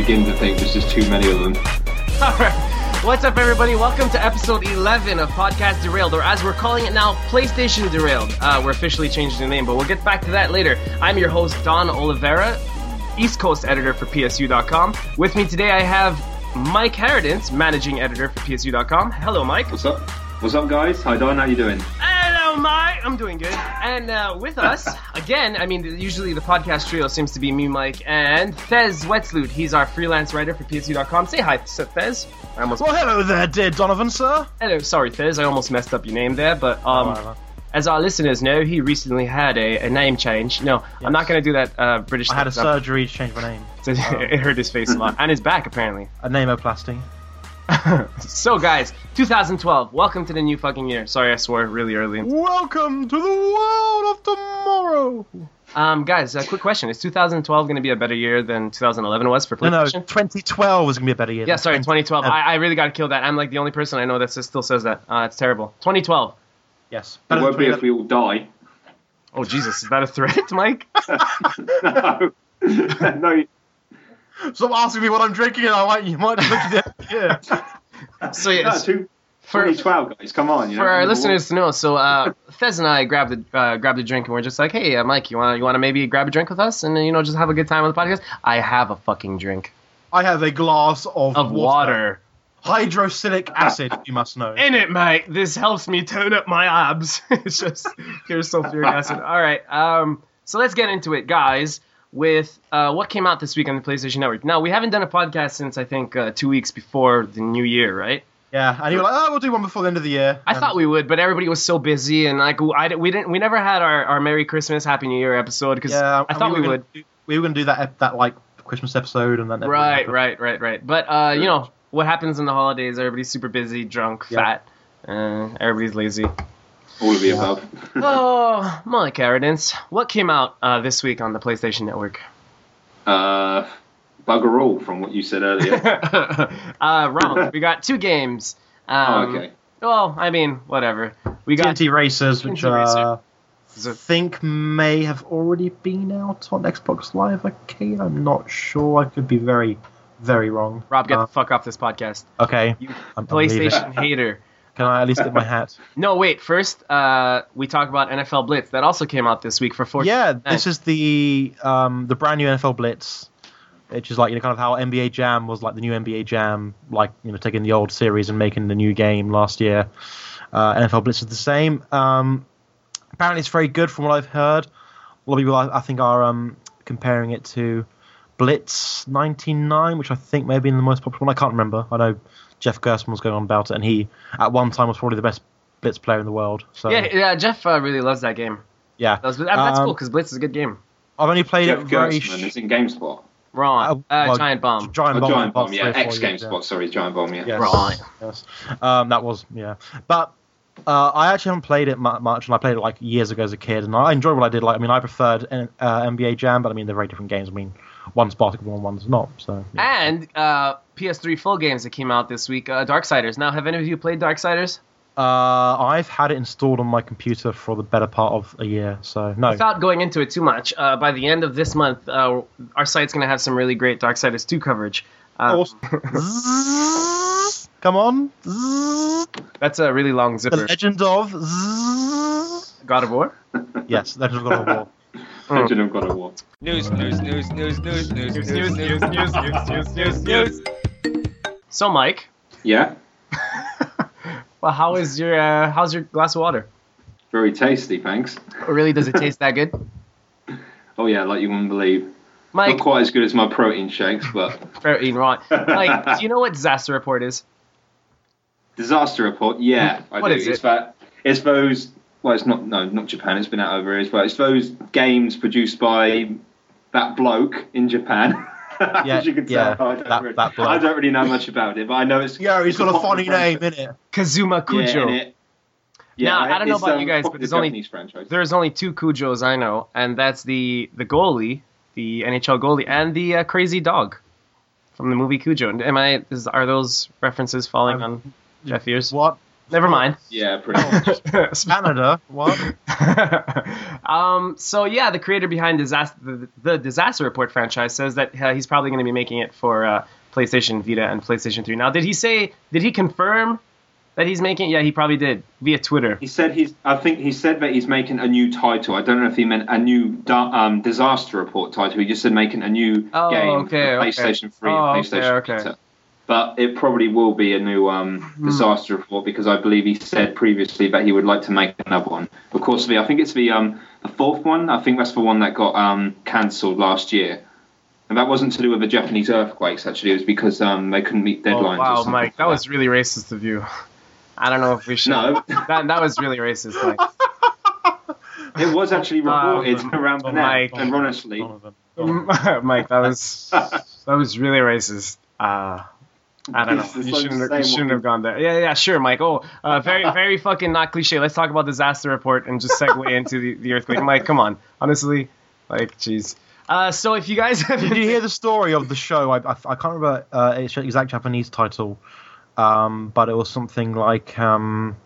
begin to think. There's just too many of them. Alright. What's up, everybody? Welcome to episode 11 of Podcast Derailed, or as we're calling it now, PlayStation Derailed. Uh, we're officially changing the name, but we'll get back to that later. I'm your host, Don Oliveira, East Coast editor for PSU.com. With me today, I have Mike Harradence, managing editor for PSU.com. Hello, Mike. What's up? What's up, guys? Hi, Don. How you doing? Hello, Mike. I'm doing good. And uh, with us, again, I mean, usually the podcast trio seems to be me, Mike, and Thez Wetzloot. He's our freelance writer for PSU.com. Say hi, Thez. I almost Well, hello there, dear Donovan, sir. Hello, sorry, Thez. I almost messed up your name there, but um, Whatever. as our listeners know, he recently had a, a name change. No, I'm not going to do that uh, British. I had a surgery to change my name. So it hurt his face a lot and his back apparently. A nameoplasty. So, guys, 2012. Welcome to the new fucking year. Sorry, I swore really early. Welcome to the world of tomorrow. Um, guys, a quick question: Is 2012 going to be a better year than 2011 was for No, no, 2012 was going to be a better year. Yeah, than sorry, 2012. I, I really got to kill that. I'm like the only person I know that still says that. Uh, it's terrible. 2012. Yes. It won't be if we all die. Oh Jesus, is that a threat, Mike? no. no. Stop asking me what I'm drinking, and I might, you might look at it. Yeah. So No, yes, two, for 2012, guys. Come on. You know, for our number listeners to know, so uh, Thez and I grabbed the uh, grabbed a drink and we're just like, hey, uh, Mike, you want you want to maybe grab a drink with us and you know just have a good time on the podcast? I have a fucking drink I have a glass of, of water. Hydrocyanic acid, you must know. in it, mate. This helps me tone up my abs. it's just pure sulfuric acid. All right. Um. So let's get into it, guys. With uh, what came out this week on the PlayStation Network. Now we haven't done a podcast since I think uh, two weeks before the new year, right? Yeah, and you were like, oh, we'll do one before the end of the year. I And- thought we would, but everybody was so busy and like I we didn't we never had our, our Merry Christmas Happy New Year episode because Yeah, I thought we, were would. do- we were going to do that, that like Christmas episode, and then Right, right, right, right. But uh, you know what happens in the holidays? Everybody's super busy, drunk, Yeah. fat. Uh, everybody's lazy. All of the above. Oh, Mike Harradence, what came out uh, this week on the PlayStation Network? uh, bugger all from what you said earlier. uh, wrong. we got two games. oh, Um, okay. Well, I mean, whatever. We got TNT Racers, which TNT Racer. uh, I think may have already been out on Xbox Live Arcade. I'm not sure. I could be very, very wrong. Rob, get Uh, the fuck off this podcast. okay. You I'm, I'm. PlayStation hater. Can I at least get my hat? No, wait. First, uh, we talk about NFL Blitz. That also came out this week for 14. yeah, this is the um, the brand new NFL Blitz, which is like you know kind of how NBA Jam was like the new NBA Jam, like you know taking the old series and making the new game last year. Uh, NFL Blitz is the same. Um, apparently, it's very good from what I've heard. A lot of people, I, I think, are um, comparing it to Blitz '99, which I think may have been the most popular one. I can't remember. I know Jeff Gerstmann was going on about it, and he at one time was probably the best Blitz player in the world. So Yeah, yeah. Jeff uh, really loves that game. yeah. That was, that- that's Um, cool because Blitz is a good game. I've only played Jeff it very. Gerstmann sh- is in GameSpot. Right. Uh, Uh, well, Giant Bomb. Giant Oh, Bomb. Giant Bomb, yeah. three or four X years, GameSpot, sorry, Giant Bomb, yeah. Yes. Right. Yes. Um, that was yeah, but uh, I actually haven't played it much, and I played it like years ago as a kid, and I enjoyed what I did. Like, I mean, I preferred uh, NBA Jam, but I mean, they're very different games. I mean, one's basketball and one's not. So yeah. And uh, PS3 full games that came out this week. Uh, Darksiders. Now, have any of you played Darksiders? uh, I've had it installed on my computer for the better part of a year. So no, Without going into it too much, uh, by the end of this month, uh, our site's going to have some really great Darksiders 2 coverage. Uh, Awesome. Come on, That's a really long zipper. the. Legend of. God of War? yes, Legend of God of War. Legend of God of War. News, news, news, news, news, news, news, news, news, news, news, news, news. So, Mike, Yeah, well, how is your uh, how's your glass of water? very tasty, thanks. Or really, does it taste that good? Oh, yeah, like you wouldn't believe. Mike, Not quite as good as my protein shakes, but protein right. Mike, do you know what disaster report is? disaster report. Yeah, I What do. is it's it? that. It's those. Well, it's not. No, not Japan. It's been out over here, but it's those games produced by that bloke in Japan. Yeah, As you can yeah, tell, I don't, that- really, that bloke. I don't really know much about it, but I know it's. Yeah, he's it's got a funny name in it. Kazuma Yeah, Kujo. and it- yeah, Now, I don't know about um, you guys, but popular there's only- Japanese franchise. There's only two Kujos I know, and that's the the goalie, the NHL goalie, and the uh, crazy dog from the movie Cujo. Am I? Is, are those references falling Um, on Jeff ears? What? Never mind. Yeah, pretty much. Canada? What? Um, so yeah, the creator behind disaster, the, the Disaster Report franchise says that uh, he's probably going to be making it for uh, PlayStation Vita and PlayStation 3. Now, did he say? Did he confirm that he's making? Yeah, he probably did via Twitter. He said he's. I think he said that he's making a new title. I don't know if he meant a new da- um, disaster report title. He just said making a new Oh, game okay, for okay. PlayStation 3 Oh, and okay, PlayStation okay. Vita. But it probably will be a new um, Hmm. disaster report because I believe he said previously that he would like to make another one. Of course, the I think it's the um, the fourth one. I think that's the one that got um, cancelled last year. And that wasn't to do with the Japanese earthquakes. Actually, it was because um, they couldn't meet Oh, deadlines. or wow, Mike, like that was really racist of you. I don't know if we should. No. that that was really racist. Mike. It was actually reported Um, around the Mike. net, and honestly, Mike, that was that was really racist. Uh, I don't know. You shouldn't, have, you shouldn't have gone there. Yeah, yeah, sure, Mike. Oh, uh, very, very fucking not cliche. Let's talk about disaster report and just segue into the, the earthquake. Mike, come on. Honestly, like, jeez. Uh, so if you guys have Did you hear the story of the show? I, I, I can't remember uh, its exact Japanese title, um, but it was something like, um,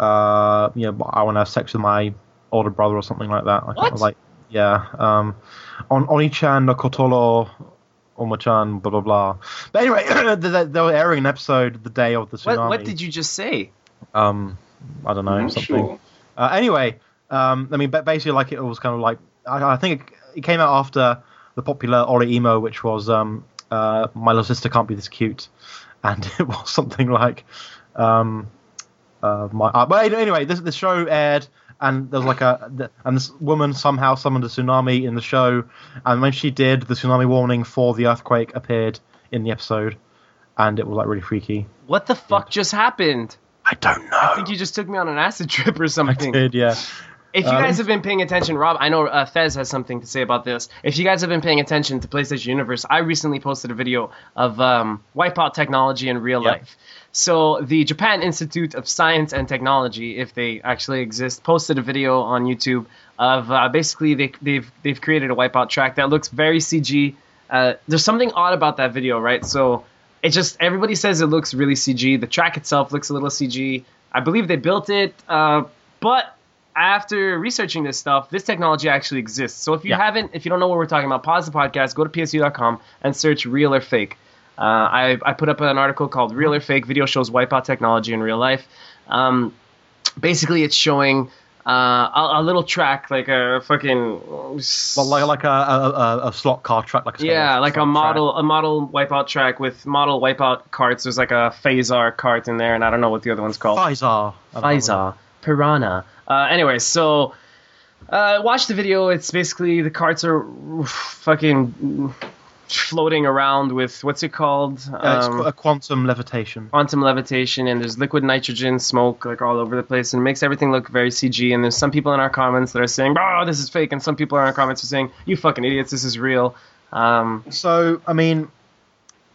uh, you know, I want to have sex with my older brother or something like that. I What? Like, yeah, um, on Oni-chan no Kotoro Omo-chan, blah blah blah. But anyway, they, they were airing an episode the day of the tsunami. what, what did you just say? Um, I don't know I'm something. sure. Uh, anyway, um, I mean, basically, like it was kind of like I, I think it, it came out after the popular Oreimo, which was um, uh, "My Little Sister Can't Be This Cute," and it was something like, um, uh, my. Uh, but anyway, this this show aired, and there's like a and this woman somehow summoned a tsunami in the show, and when she did, the tsunami warning for the earthquake appeared in the episode, and it was like really freaky. What the fuck just happened? I don't know. I think you just took me on an acid trip or something. I did yeah. If you Um, guys have been paying attention, Rob, I know uh, Thez has something to say about this. If you guys have been paying attention to PlayStation Universe, I recently posted a video of um, Wipeout technology in real Yep. life. So the Japan Institute of Science and Technology, if they actually exist, posted a video on YouTube of uh, basically they, they've they've created a Wipeout track that looks very CG. Uh, there's something odd about that video, right? So it just everybody says it looks really CG. The track itself looks a little CG. I believe they built it, uh, but after researching this stuff, this technology actually exists. So if you Yeah. haven't, if you don't know what we're talking about, pause the podcast, go to psu.com and search real or fake. Uh, I, I put up an article called "Real or Fake: Video Shows Wipeout Technology in Real Life." Um, basically, it's showing uh, a, a little track, like a fucking Well, like like a, a, a, slot car track, like a yeah, like a slot track. model a model wipeout track with model wipeout carts. There's like a Feisar cart in there, and I don't know what the other one's called. Feisar. I don't know. Pfizer, Piranha. Uh, anyway, so uh, watch the video. It's basically the carts are fucking floating around with what's it called? Uh, it's Um, qu- a quantum levitation. quantum levitation, and there's liquid nitrogen smoke like all over the place, and it makes everything look very CG. And there's some people in our comments that are saying, "Oh, this is fake," and some people in our comments are saying, "You fucking idiots, this is real." Um, So, I mean,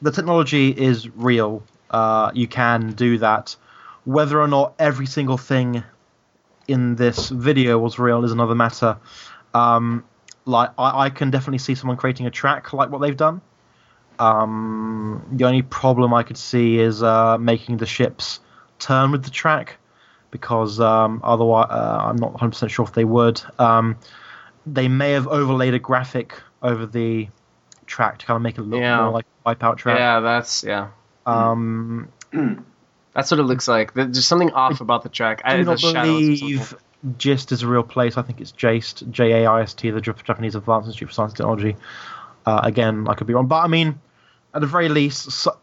the technology is real. Uh, you can do that. Whether or not every single thing in this video was real is another matter. Um, like, I, I can definitely see someone creating a track like what they've done. Um, the only problem I could see is uh, making the ships turn with the track, because um, otherwise, uh, I'm not 100% sure if they would. Um, they may have overlaid a graphic over the track to kind of make it look Yeah. more like a Wipeout track. yeah, that's yeah. Um, That's what it looks like. There's something off about the track. I, do not believe. GIST is a real place. I think it's JAIST, J A I S T, the Japanese Advanced Institute for Science and Technology. Uh, again, I could be wrong, but I mean, at the very least, so,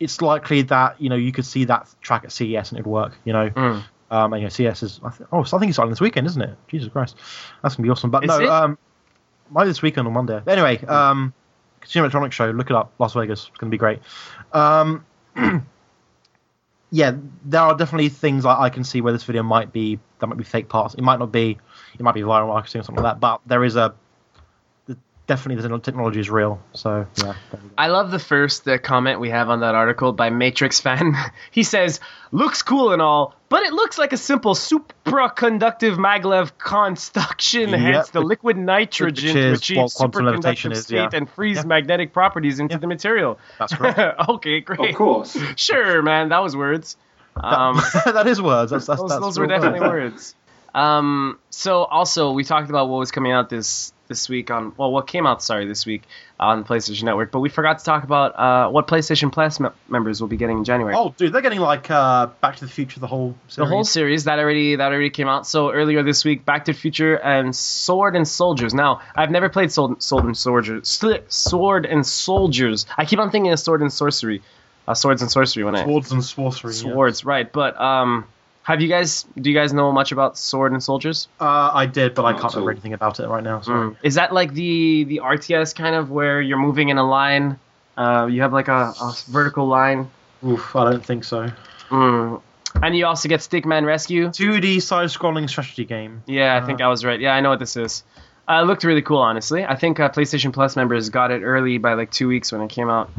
it's likely that you know you could see that track at CES and it'd work. You know, Mm. um, and, you know CES is I th- oh, so I think it's starting this weekend, isn't it? Jesus Christ, that's gonna be awesome. But Is no, it? um, might be this weekend or Monday. Anyway, um, Consumer Electronics Show, look it up, Las Vegas, it's gonna be great. Um, yeah, there are definitely things I, I can see where this video might be that might be fake parts. It might not be, it might be viral marketing or something like that. But there is a definitely the technology is real. So yeah, there we go. I love the first uh, comment we have on that article by Matrix fan. he says, "Looks cool and all, but it looks like a simple supraconductive maglev construction. Yep. Hence the liquid nitrogen Which to is achieve what quantum levitation superconductive is, state yeah. and freeze Yeah. magnetic properties into Yeah. the material." That's correct. okay, great. Of course. Sure, man, that was words. Um, that is words. That's, that's, those that's those were definitely words. words. Um, so also we talked about what was coming out this this week on well what came out sorry this week on PlayStation Network, but we forgot to talk about uh, what PlayStation Plus me- members will be getting in January. Oh, dude, they're getting like uh, Back to the Future, the whole the series. whole series that already that already came out. So earlier this week, Back to the Future and Sword and Soldiers. Now I've never played Sword, Sword and Soldiers. Sword and Soldiers. I keep on thinking of Sword and Sorcery, uh, Swords and Sorcery when I Swords and sorcery. Swords, right? But um, have you guys do you guys know much about Sword and Soldiers? Uh, I did, but I can't remember anything about it right now. Sorry. Is that like the the RTS kind of where you're moving in a line? Uh, you have like a, a vertical line, Oof, I don't think so. mm. and you also get Stickman Rescue. 2D side-scrolling strategy game. Yeah, I think I was right. Yeah, I know what this is. Uh, it looked really cool, honestly. I think uh, PlayStation Plus members got it early by like two weeks when it came out.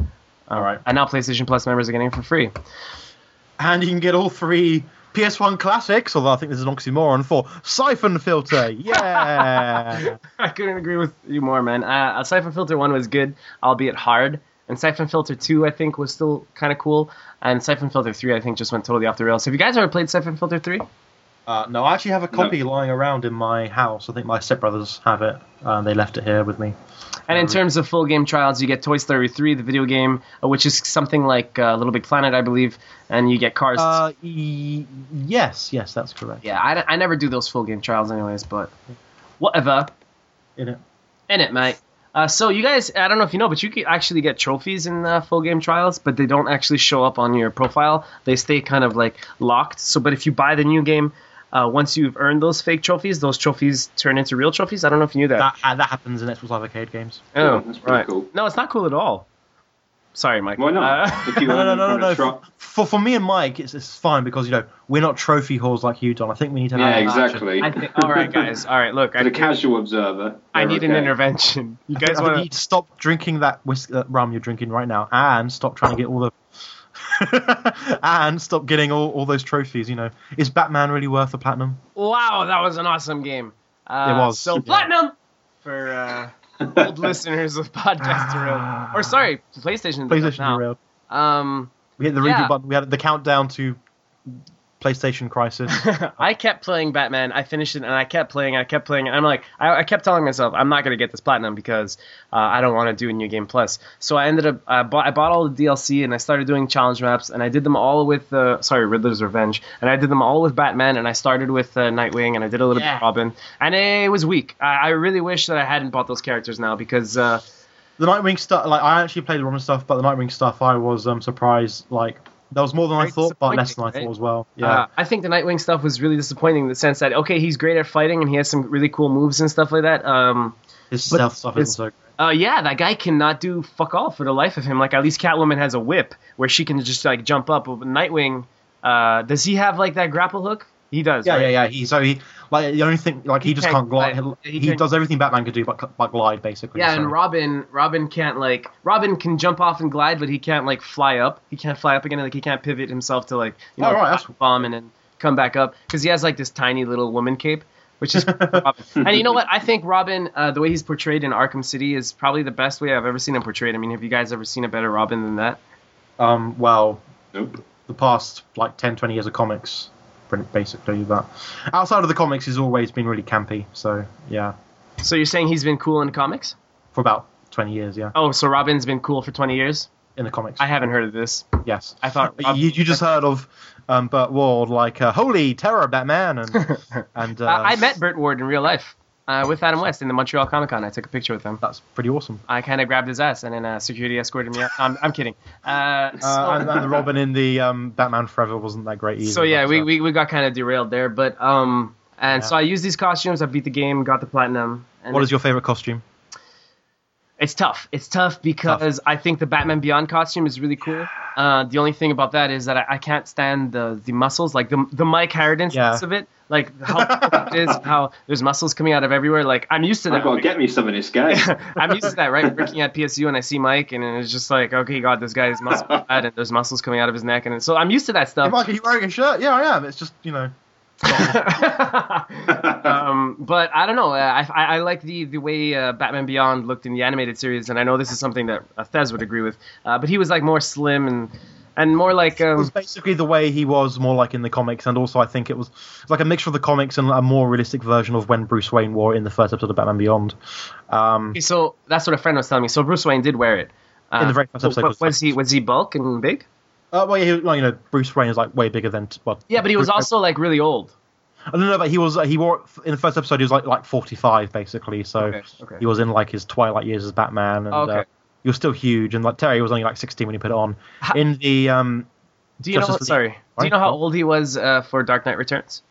Uh, All right. And now PlayStation Plus members are getting it for free. And you can get all three PS1 classics, although I think this is an oxymoron, for Siphon Filter. Yeah! I couldn't agree with you more, man. Uh, Siphon Filter 1 was good, albeit hard. And Siphon Filter 2, I think, was still kind of cool. And Siphon Filter 3, I think, just went totally off the rails. Have you guys ever played Siphon Filter 3? uh, no, I actually have a copy lying around in my house. I think my stepbrothers have it. Uh, they left it here with me. And in terms of full game trials, you get Toy Story 3, the video game, uh, which is something like uh, Little Big Planet, I believe. And you get Cars. Uh, yes, yes, that's correct. yeah, I, I never do those full game trials, anyways, but whatever. In it. In it, mate. Uh, so you guys, I don't know if you know, but you can actually get trophies in uh, full game trials, but they don't actually show up on your profile. They stay kind of like locked. So, but if you buy the new game, uh, once you've earned those fake trophies, those trophies turn into real trophies. I don't know if you knew that. That, uh, that happens in Xbox Live Arcade games. oh, That's pretty right. cool. No, it's not cool at all. Sorry, Mike. Why not? Uh, if you No, no, no, no, no. tro- For, for me and Mike, it's, it's fine because, you know, we're not trophy whores like you, Don. I think we need to have Yeah, exactly. I think, all right, guys. All right, look. For I, the casual observer, I they're need an intervention. You guys think, I think you want need to stop drinking that whisk- uh, rum you're drinking right now and stop trying to get all the. and stop getting all, all those trophies, you know. Is Batman really worth a platinum? Wow, that was an awesome game. Uh, It was, So yeah. platinum for uh, old listeners of Podcast Derailed. Or sorry, PlayStation. PlayStation derailed. Um, We hit the reboot Yeah. button. We had the countdown to PlayStation Crisis. I kept playing Batman. I finished it, and I kept playing. I kept playing. And I'm like, I, I kept telling myself, I'm not gonna get this platinum because uh, I don't want to do a new game plus. So I ended up, I bought, I bought all the DLC, and I started doing challenge maps, and I did them all with, uh, sorry, Riddler's Revenge, and I did them all with Batman, and I started with uh, Nightwing, and I did a little bit of Robin, and it was weak. I, I really wish that I hadn't bought those characters now because. Uh, the Nightwing stuff, like I actually played the Robin stuff, but the Nightwing stuff, I was um, surprised. Like there was more than I thought, but less than I thought as well. Yeah. Uh, I think the Nightwing stuff was really disappointing in the sense that okay, he's great at fighting and he has some really cool moves and stuff like that. Um, His stealth stuff isn't so great. uh, yeah, that guy cannot do fuck all for the life of him. Like at least Catwoman has a whip where she can just like jump up. But Nightwing, uh, does he have like that grapple hook? He does. Yeah, right? yeah, yeah. He so he like the only thing like he, He just can't can't glide. glide. He, He can't- does everything Batman could do, but but glide basically. Yeah, so. and Robin, Robin can't like Robin can jump off and glide, but he can't like fly up. He can't fly up again. Like he can't pivot himself to like you know Oh, right, bomb and then come back up because he has like this tiny little woman cape, which is Robin. And you know what? I think Robin, uh, the way he's portrayed in Arkham City, is probably the best way I've ever seen him portrayed. I mean, have you guys ever seen a better Robin than that? um, well, Nope. the past like 10, 20 years of comics, pretty- basically. But outside of the comics, he's always been really campy. So yeah, So you're saying he's been cool in the comics? for about twenty years, yeah, Oh, so Robin's been cool for 20 years? in the comics. I haven't heard of this. yes, I thought But you, you just heard of um, Burt Ward, like uh, "Holy terror, Batman," and and uh, Uh, I met Burt Ward in real life uh, with Adam West in the Montreal Comic Con. I took a picture with him. That's pretty awesome. I kind of grabbed his ass, and then uh, security escorted me out. I'm, I'm kidding. Uh, so, Uh, and, and the Robin in the um, Batman Forever wasn't that great either. so yeah, we, uh, we, we got kind of derailed there, but um, and Yeah. so I used these costumes. I beat the game, got the platinum. And What is your favorite costume? It's tough. It's tough because I think the Batman Beyond costume is really cool. Uh, the only thing about that is that I, I can't stand the the muscles, like the the Mike Harridan Yeah. sense of it, like how it is, how there's muscles coming out of everywhere. Like I'm used to I've that. got to get me some of this guy. I'm used to that, right? Working at PSU and I see Mike and it's just like, okay, God, this guy is muscle bad and there's muscles coming out of his neck, and so I'm used to that Hey, stuff. Mike, are you wearing a shirt? Yeah, I am. It's just you know. um, but I don't know. I, I, I like the the way uh, Batman Beyond looked in the animated series, and I know this is something that uh, Thez would agree with. Uh, but he was like more slim and and more like It um, was basically the way he was more like in the comics, and also I think it was like a mixture of the comics and a more realistic version of when Bruce Wayne wore it in the first episode of Batman Beyond. Um, so that's what a friend was telling me. So Bruce Wayne did wear it. Uh, In the very first episode was- was he was he bulk and big? Uh, well, yeah, well, you know, Bruce Wayne is like way bigger than well. Yeah, but he was Bruce- also like really old. I don't know, but he was he wore in the first episode he was like like 45 basically, so Okay, okay. he was in like his twilight years as Batman, and Okay. uh, he was still huge, and like Terry was only like 16 when he put it on. In the um, Do you know? Justice League. Sorry. Do you know how old he was uh, for Dark Knight Returns?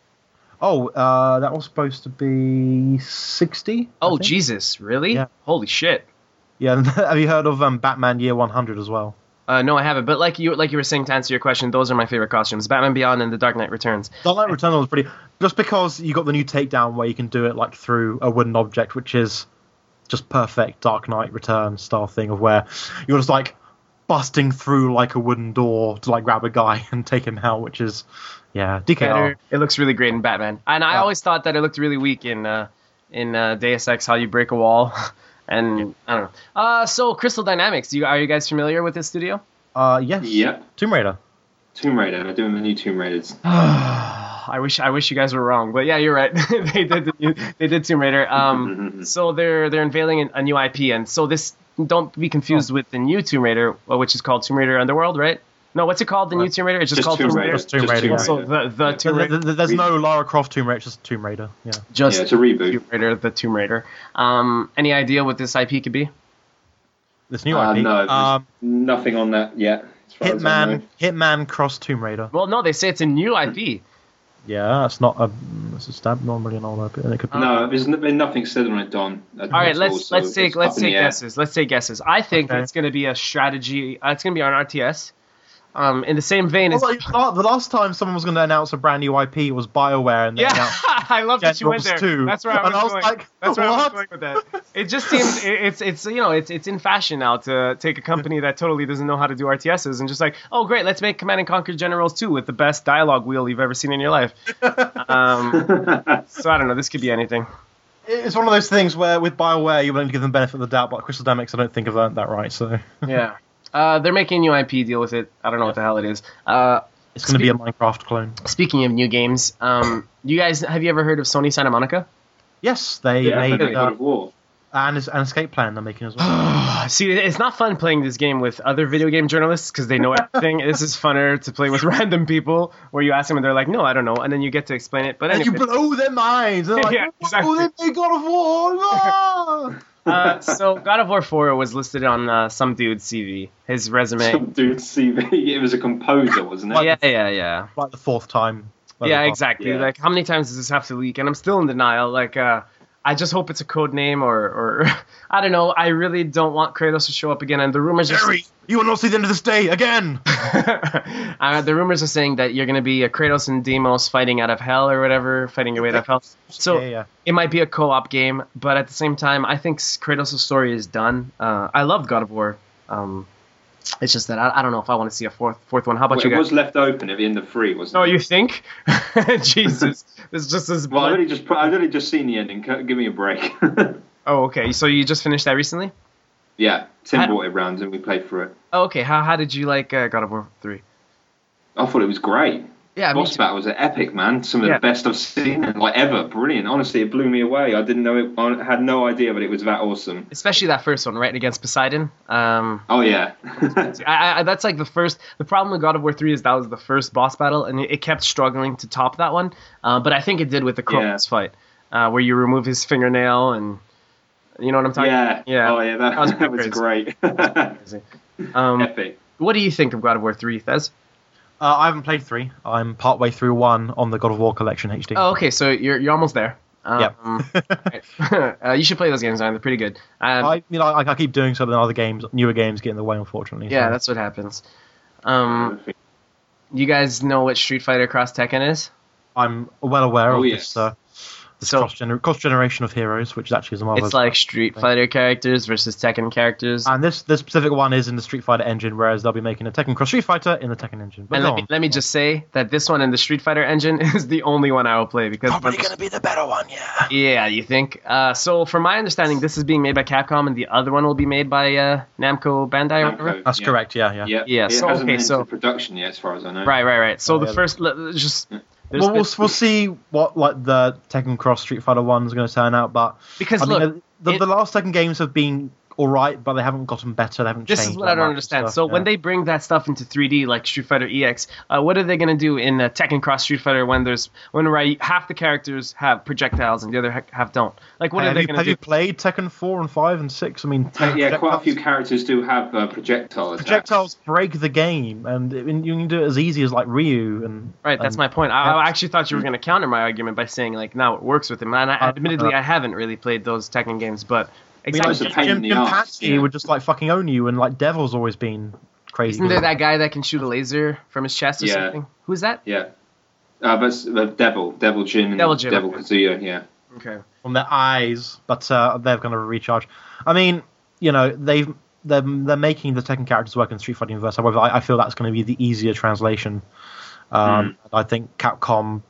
oh, uh, that was supposed to be 60. Oh. Jesus, really? Yeah. Holy shit. Yeah, have you heard of um, Batman Year 100 as well? Uh, no, I haven't. But like you, like you were saying to answer your question, those are my favorite costumes: Batman Beyond and The Dark Knight Returns. Dark Knight Returns was pretty. Just because you got the new takedown where you can do it like through a wooden object, which is just perfect Dark Knight Returns style thing of where you're just like busting through like a wooden door to like grab a guy and take him out, which is yeah, DKR. Better. It looks really great in Batman, and I Yeah. always thought that it looked really weak in uh, in uh, Deus Ex, how you break a wall. And I don't know. Uh, so Crystal Dynamics, you, are you guys familiar with this studio? Uh, yes. Yep. Tomb Raider. Tomb Raider. They're doing the new Tomb Raiders. I wish I wish you guys were wrong, but yeah, you're right. they did the new, they did Tomb Raider. Um, so they're they're unveiling a new IP, and so this don't be Oh. confused with the new Tomb Raider, uh, which is called Tomb Raider Underworld, right? No, what's it called? The new Tomb Raider? It's just, Just called Tomb Tomb Raider. Raider. Just Tomb Just Raider. Tomb So Raider. the the Tomb There- Raider, there- There's no Lara Croft Tomb Raider, just Tomb Raider. Yeah. just Yeah, it's a reboot. Tomb Raider, the Tomb Raider. Um, any idea what this IP could be? This new Uh, IP. no, um, nothing on that yet. as far as I know. Hitman. Hitman cross Tomb Raider. Well, no, they say it's a new IP. Yeah, it's not a. It's a stab. Normally an old IP, and it could be. No, there's n- been nothing said on it, Don. All right, let's let's take let's take guesses. guesses. Let's take guesses. I think Okay. it's going to be a strategy. Uh, it's going to be on RTS. Um, in the same vein as Well, like, the last time someone was going to announce a brand new IP was BioWare, and they yeah, announced I love that you went there. 2. That's where I was, And I was going. like, That's where I was what? going with that. It just seems it, it's it's you know it's it's in fashion now to take a company that totally doesn't know how to do RTSs and just like oh great let's make Command and Conquer Generals 2 with the best dialogue wheel you've ever seen in your life. Um, so I don't know. This could be anything. it's one of those things where with BioWare you're willing to give them benefit of the doubt, but Crystal Dynamics I don't think have earned that right. So Yeah. Uh, they're making a new IP deal with it. I don't know what the hell it is. Uh, it's going to be a Minecraft clone. speaking of new games, um, you guys have you ever heard of Sony Santa Monica? Yes, they yeah, made God uh, of War. and an escape plan they're making as well. See, it's not fun playing this game with other video game journalists because they know everything. this is funner to play with random people where you ask them and they're like, "No, I don't know," and then you get to explain it. But and you blow their minds. They're like, Yeah, "Oh, exactly. they made God of War. ah!" uh, so God of War 4 was listed on uh, some dude's CV, his resume. Some dude's CV. It was a composer, wasn't it? yeah, yeah, yeah. like the fourth time. Yeah, exactly. Yeah. Like, how many times does this have to leak? And I'm still in denial. Like, uh, I just hope it's a code name, or, or I don't know. I really don't want Kratos to show up again. And the rumors are Jerry, you will not see the end of this day again. uh, the rumors are saying that you're going to be a Kratos and Deimos fighting out of hell or whatever, fighting your way out of hell. So yeah, yeah. it might be a co-op game, but at the same time, I think Kratos' story is done. Uh, I love God of War. Um, it's just that I, I don't know if I want to see a fourth fourth one. How about Well, you it guys? was left open at the end of three, wasn't Oh, it? you think? Jesus, it's just as Well, I've blood- only just I've only just seen the ending. Give me a break. Oh, okay. So you just finished that recently? yeah, Tim I- brought it round and we played through it. Oh, okay. How how did you like uh, God of War three? I thought it was great. Yeah, Boss battles are epic, man. Some of Yeah. the best I've seen, like ever. Brilliant. Honestly, it blew me away. I didn't know it. I had no idea, but it was that awesome. especially that first one, right against Poseidon. Um, Oh yeah. I, I, that's like the first. The problem with God of War three is that was the first boss battle, and it, it kept struggling to top that one. Uh, but I think it did with the Kratos fight, uh, where you remove his fingernail, and you know what I'm talking. yeah. Yeah. Oh yeah. That, That was that was, great. Um, epic. what do you think of God of War three, Thez? Uh, I haven't played three. I'm partway through one on the God of War Collection HD. Oh, okay. So you're you're almost there. Yep. Um, right. uh, you should play those games, man. They're pretty good. Um, I, you know, I, I keep doing so, then other games, newer games, get in the way, unfortunately. yeah, so. that's what happens. Um, you guys know what Street Fighter Cross Tekken is? I'm well aware Oh, of yes. this uh, this So- cross, gener- cross generation of heroes, which actually is a marvelous. It's like Street Fighter characters versus Tekken characters. and this this specific one is in the Street Fighter engine, whereas they'll be making a Tekken Cross Street Fighter in the Tekken engine. But and let me, let me just say that this one in the Street Fighter engine is the only one I will play because probably gonna be the better one, yeah. yeah, you think? Uh, so from my understanding, this is being made by Capcom, and the other one will be made by uh, Namco Bandai or whatever. Namco, That's yeah. correct, yeah, yeah. Yeah, Yeah, It so, hasn't okay, so- production yet, as far as I know. Right, right, right. So Oh, the yeah. first, let- let's just there's Well, we'll, we'll see what like the Tekken Cross Street Fighter one is going to turn out, but because I mean, look, the, it- the last Tekken games have been all right, but they haven't gotten better. They haven't This changed. is what I don't understand. and So stuff, when they bring that stuff into 3D, like Street Fighter EX, uh, what are they going to do in uh, Tekken Cross Street Fighter when there's when right, half the characters have projectiles and the other ha- half don't? Like, what Hey, are have they you, going have to you played Tekken four and five and six? I mean, Uh, yeah, quite a few characters do have uh, projectile attacks. projectiles break the game, and I mean, you can do it as easy as like Ryu and Right, that's and- my point. I, I actually thought you were going to counter my argument by saying like now it works with him. And I, Uh, admittedly, uh, I haven't really played those Tekken games, but I mean, It's exactly. Jim, in Jim arse, Patsy yeah. would just like fucking own you, and like Devil's always been crazy. Isn't there that guy that can shoot a laser from his chest or Yeah. something? Who's that? Yeah. Uh, but it's the Devil, Devil Jin, and Devil Jin, Devil. Kazuya. Yeah. Okay. from their eyes, but uh, they're going to recharge. I mean, you know, they've they're, they're making the Tekken characters work in the Street Fighter universe. However, I, I feel that's going to be the easier translation. Um, I think Capcom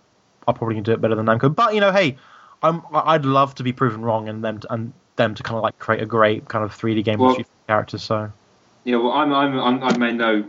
are probably going to do it better than Namco. But you know, hey, I'm I'd love to be proven wrong and them to, and them to kind of like create a great kind of 3D game Well- with Street characters. So Yeah. Well, I'm, I'm, I'm I've made no.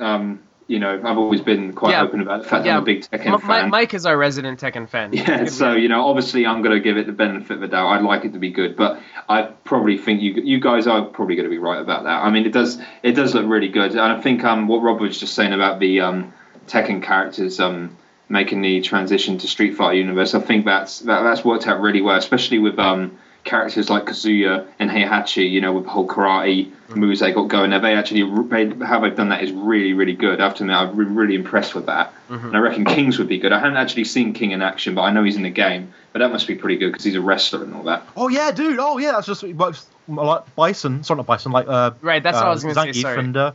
Um, you know, I've always been quite Yeah. open about the fact Yeah. that I'm a big Tekken M- fan. Mike is our resident Tekken fan. Yeah, so you know, obviously, I'm going to give it the benefit of the doubt. I'd like it to be good, but I probably think you you guys are probably going to be right about that. I mean, it does it does look really good, and I think um what Rob was just saying about the um Tekken characters um making the transition to Street Fighter universe, I think that's that, that's worked out really well, especially with um characters like Kazuya and Heihachi. You know, with the whole karate moves they got going there, they actually they, how they've done that is really really good. I have to admit, I'm re- really impressed with that. And I reckon Kings would be good. I haven't actually seen King in action, but I know he's in the game. But that must be pretty good because he's a wrestler and all that. oh yeah, dude, oh yeah, that's just it works like Bison, sorry not Bison, like uh, Right, that's what I uh, was gonna say, Zangief sorry. And, uh,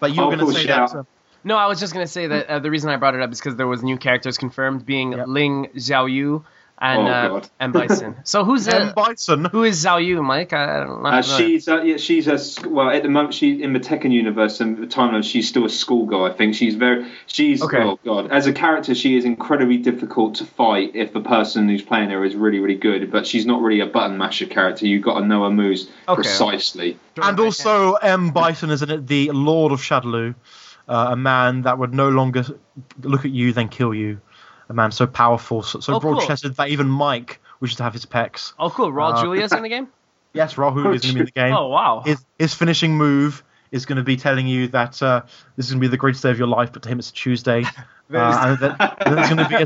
but you Oh, were going to say yeah. that. uh, No, I was just gonna say that uh, the reason I brought it up is because there was new characters confirmed, being Yep. Ling Xiaoyu and Oh, uh, God. and Bison. So who's M. uh, Bison. who is Xiaoyu, Mike? I, I don't know. Uh, she's uh, yeah, she's a well at the moment she's in the Tekken universe and the timeline she's still a schoolgirl. I think she's very she's Okay. oh god as a character she is incredibly difficult to fight if the person who's playing her is really really good. But she's not really a button masher character. You've got to know her moves Okay. precisely. And also, M. Bison is in it, the Lord of Shadaloo, uh, a man that would no longer look at you then kill you. A man so powerful, so, so Oh, broad chested that even Mike wishes to have his pecs. Oh, cool. Raul Uh, Julia's in the game. Yes, Raul is going to be in the game. Oh, wow. His, his finishing move is going to be telling you that uh, this is going to be the greatest day of your life, but to him it's a Tuesday. Uh, and then, then there's going to be a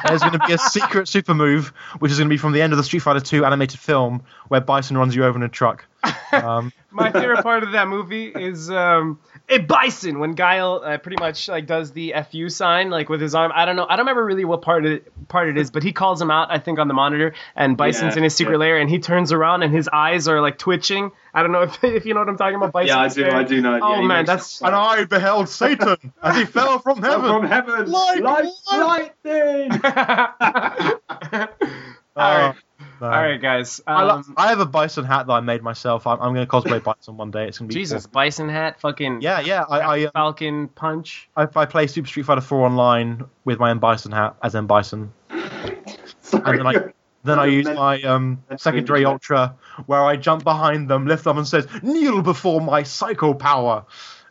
there's going to be a secret super move, which is going to be from the end of the Street Fighter 2 animated film, where Bison runs you over in a truck. Um, My favorite part of that movie is um, a bison when Guile uh, pretty much like does the fu sign like with his arm. I don't know. I don't remember really what part it part it is, but he calls him out. I think on the monitor, and Bison's Yeah, in his secret yeah. lair, and he turns around and his eyes are like twitching. I don't know if, if you know what I'm talking about. Bison. Yeah, I do. I do know. Oh yeah, man, that's And I beheld Satan as he fell from Oh, from heaven, Like like lightning. all right, Uh, all right, guys. I, lo- Um, I have a bison hat that I made myself. I'm, I'm going to cosplay bison one day. It's going to be Jesus, awesome. bison hat, fucking Yeah, yeah. I I, um, Falcon punch. I I play Super Street Fighter 4 online with my M Bison hat as M Bison, Sorry. and then I then I use my um, secondary ultra where I jump behind them, lift them, and says kneel before my psycho power,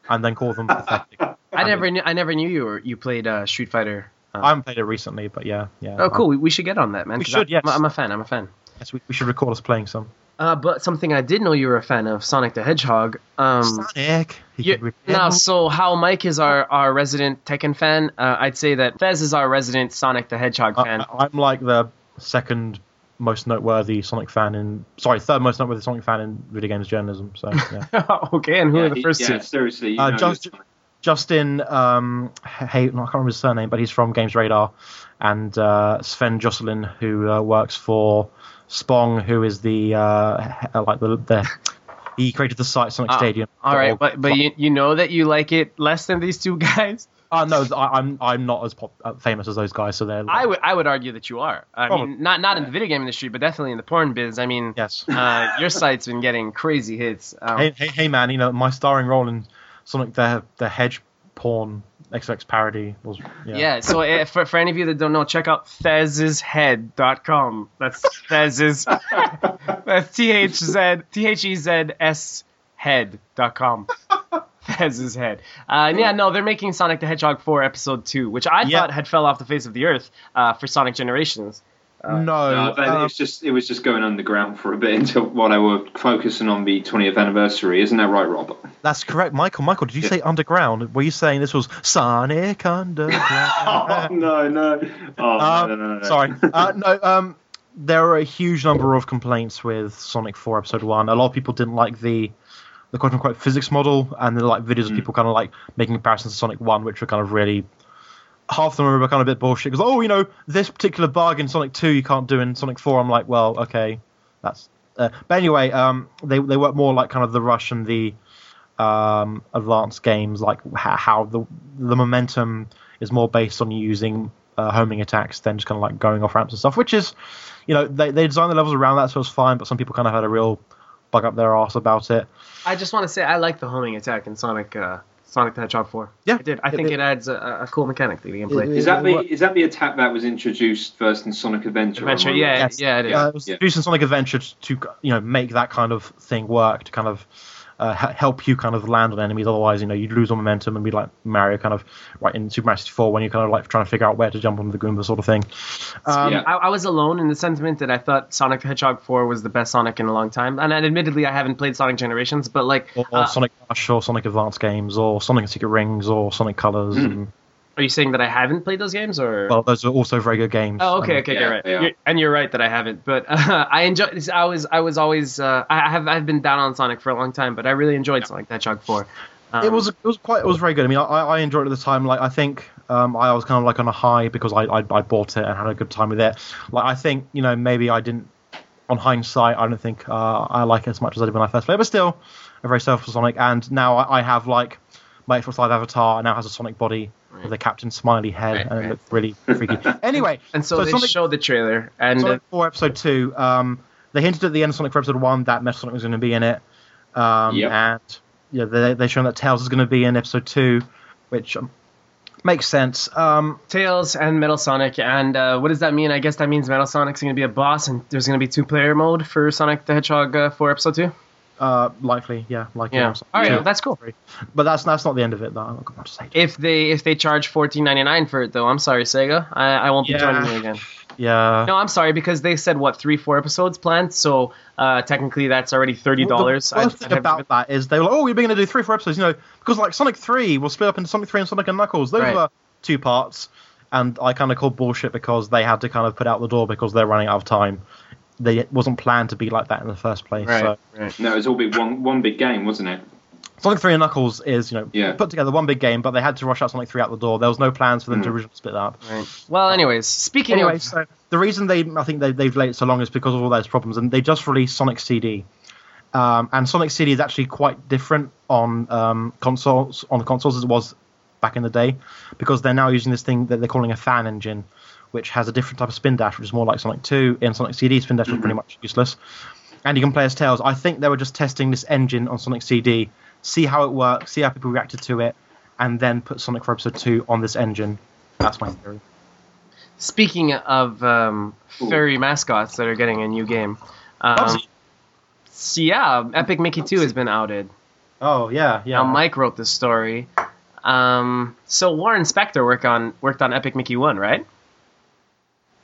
and then call them pathetic. I never knew. I never knew you were you played uh, Street Fighter. Uh, I haven't played it recently, but yeah, yeah. Oh, cool. We, we should get on that, man. We should, I, yes. I'm a fan. I'm a fan. Yes, we, we should record us playing some. Uh, but something I did know you were a fan of, Sonic the Hedgehog. Um, Sonic. He you- could re- now, so how Mike is our, our resident Tekken fan, uh, I'd say that Thez is our resident Sonic the Hedgehog fan. I, I'm like the second most noteworthy Sonic fan in. Sorry, third most noteworthy Sonic fan in video games journalism. So yeah. okay, and who yeah, are the he- first yeah, two? seriously. You Uh, know just- Justin, um, hey, no, I can't remember his surname, but he's from Games Radar, and uh, Svend Joscelyne, who uh, works for Spong, who is the uh, like the, the he created the site Sonic Ah, Stadium. All right, but but you, you know that you like it less than these two guys. Uh, no, I, I'm I'm not as pop, uh, famous as those guys, so they're. I would I would argue that you are. I Probably. mean, not not in the video game industry, but definitely in the porn biz. I mean, Yes. uh, your site's been getting crazy hits. Um, Hey, hey, hey, man! You know my starring role in Sonic the the Hedge porn XX parody was. Yeah. Yeah, so uh, for, for any of you that don't know, check out thezshead.com. That's Thez's. that's T H Z T H E Z S head.com. Thez's head. Uh, and yeah, no, they're making Sonic the Hedgehog 4 Episode 2, which I Yeah. thought had fell off the face of the earth uh, for Sonic Generations. no, No, but it um, was just it was just going underground for a bit until while they were focusing on the 20th anniversary. Isn't that right, Rob? that's correct, Michael. Michael, did you say underground? Were you saying this was Sonic oh Underground? no, no. Oh Um, no, no, no, no. Sorry. Uh, no, um, there are a huge number of complaints with Sonic 4 Episode 1. A lot of people didn't like the the quote unquote physics model, and are like videos of people kind of like making comparisons to Sonic 1, which were kind of really. Half of them were kind of a bit bullshit because, oh, you know, this particular bug in Sonic 2 you can't do in Sonic 4. I'm like, well, okay, that's. Uh, but anyway, um, they they work more like kind of the rush and the um, advanced games, like how, how the the momentum is more based on using uh, homing attacks than just kind of like going off ramps and stuff. Which is, you know, they they designed the levels around that, so it's fine. But some people kind of had a real bug up their ass about it. I just want to say I like the homing attack in Sonic uh, Sonic the Hedgehog 4. Yeah. I did. I It- think it- it, adds a, a cool mechanic to the gameplay. It- Is that the What- is that the attack that was introduced first in Sonic Adventure? Adventure, Am I right? yeah, Yes. yeah, it is. Uh, it was Yeah. introduced in Sonic Adventure to you know make that kind of thing work to kind of uh, help you kind of land on enemies. Otherwise, you know, you'd lose all momentum and be like Mario kind of right in Super Mario 64 when you're kind of like trying to figure out where to jump onto the Goomba sort of thing. Um, Yeah. I, I was alone in the sentiment that I thought Sonic the Hedgehog 4 was the best Sonic in a long time. And admittedly, I haven't played Sonic Generations, but like, Or, or uh, Sonic Rush, or Sonic Advance games, or Sonic and Secret Rings, or Sonic Colors. And, are you saying that I haven't played those games, or? well, those are also very good games. Oh, okay, okay, Yeah, you're right. they. You're, and you're right that I haven't, but uh, I enjoy. I was, I was always, uh, I have, I've been down on Sonic for a long time, but I really enjoyed Sonic the Hedgehog 4. Um, it was it was quite it was very good. I mean, I, I enjoyed it at the time. Like I think um, I was kind of like on a high because I, I I bought it and had a good time with it. Like I think you know maybe I didn't. On hindsight, I don't think uh, I like it as much as I did when I first played, but still a very selfless Sonic. And now I, I have like my Xbox Live avatar now has a Sonic body with a Captain Smiley head, Right, and right. it looks really freaky. anyway, and so, they Sonic, showed the trailer, and uh, Sonic 4 Episode 2, um, they hinted at the end of Sonic 4 Episode 1 that Metal Sonic was going to be in it. Um, Yep. And yeah, they, they're showing that Tails is going to be in Episode 2, which um, makes sense. Um, Tails and Metal Sonic, and uh, what does that mean? I guess that means Metal Sonic's going to be a boss, and there's going to be two-player mode for Sonic the Hedgehog uh, 4 Episode 2. Uh, likely, yeah. Likely Yeah. All right, Yeah. that's cool. But that's that's not the end of it, though. I'm not going to say. If they if they charge fourteen ninety nine for it though, I'm sorry Sega, I, I won't be Yeah. joining you again. Yeah. No, I'm sorry because they said what three four episodes planned, so uh, technically that's already thirty dollars. The worst thing about that is they were like, oh, we're going to do three, four episodes, you know, because like Sonic 3 will split up into Sonic 3 and Sonic and Knuckles. Those Right. were two parts, and I kind of called bullshit because they had to kind of put out the door because they're running out of time. They it wasn't planned to be like that in the first place. right, So right. No, it was all big one one big game, wasn't it? Sonic 3 and Knuckles is, you know, Yeah. put together one big game, but they had to rush out Sonic 3 out the door. There was no plans for them to Mm. originally split that up. right. Well, anyways, speaking Anyway, of so the reason they I think they, they've delayed it so long is because of all those problems, and they just released Sonic CD. Um, and Sonic CD is actually quite different on um, consoles on the consoles as it was back in the day, because they're now using this thing that they're calling a fan engine, which has a different type of spin dash, which is more like Sonic 2. In Sonic CD, spin dash was pretty much useless, and you can play as Tails. I think they were just testing this engine on Sonic CD, see how it works, see how people reacted to it, and then put Sonic for Episode 2 on this engine. That's my theory. speaking of um, furry mascots that are getting a new game. Um, so yeah, Epic Mickey Two has been outed. Oh yeah, yeah. Now Mike wrote this story. Um, so Warren Spector worked on worked on Epic Mickey One, right?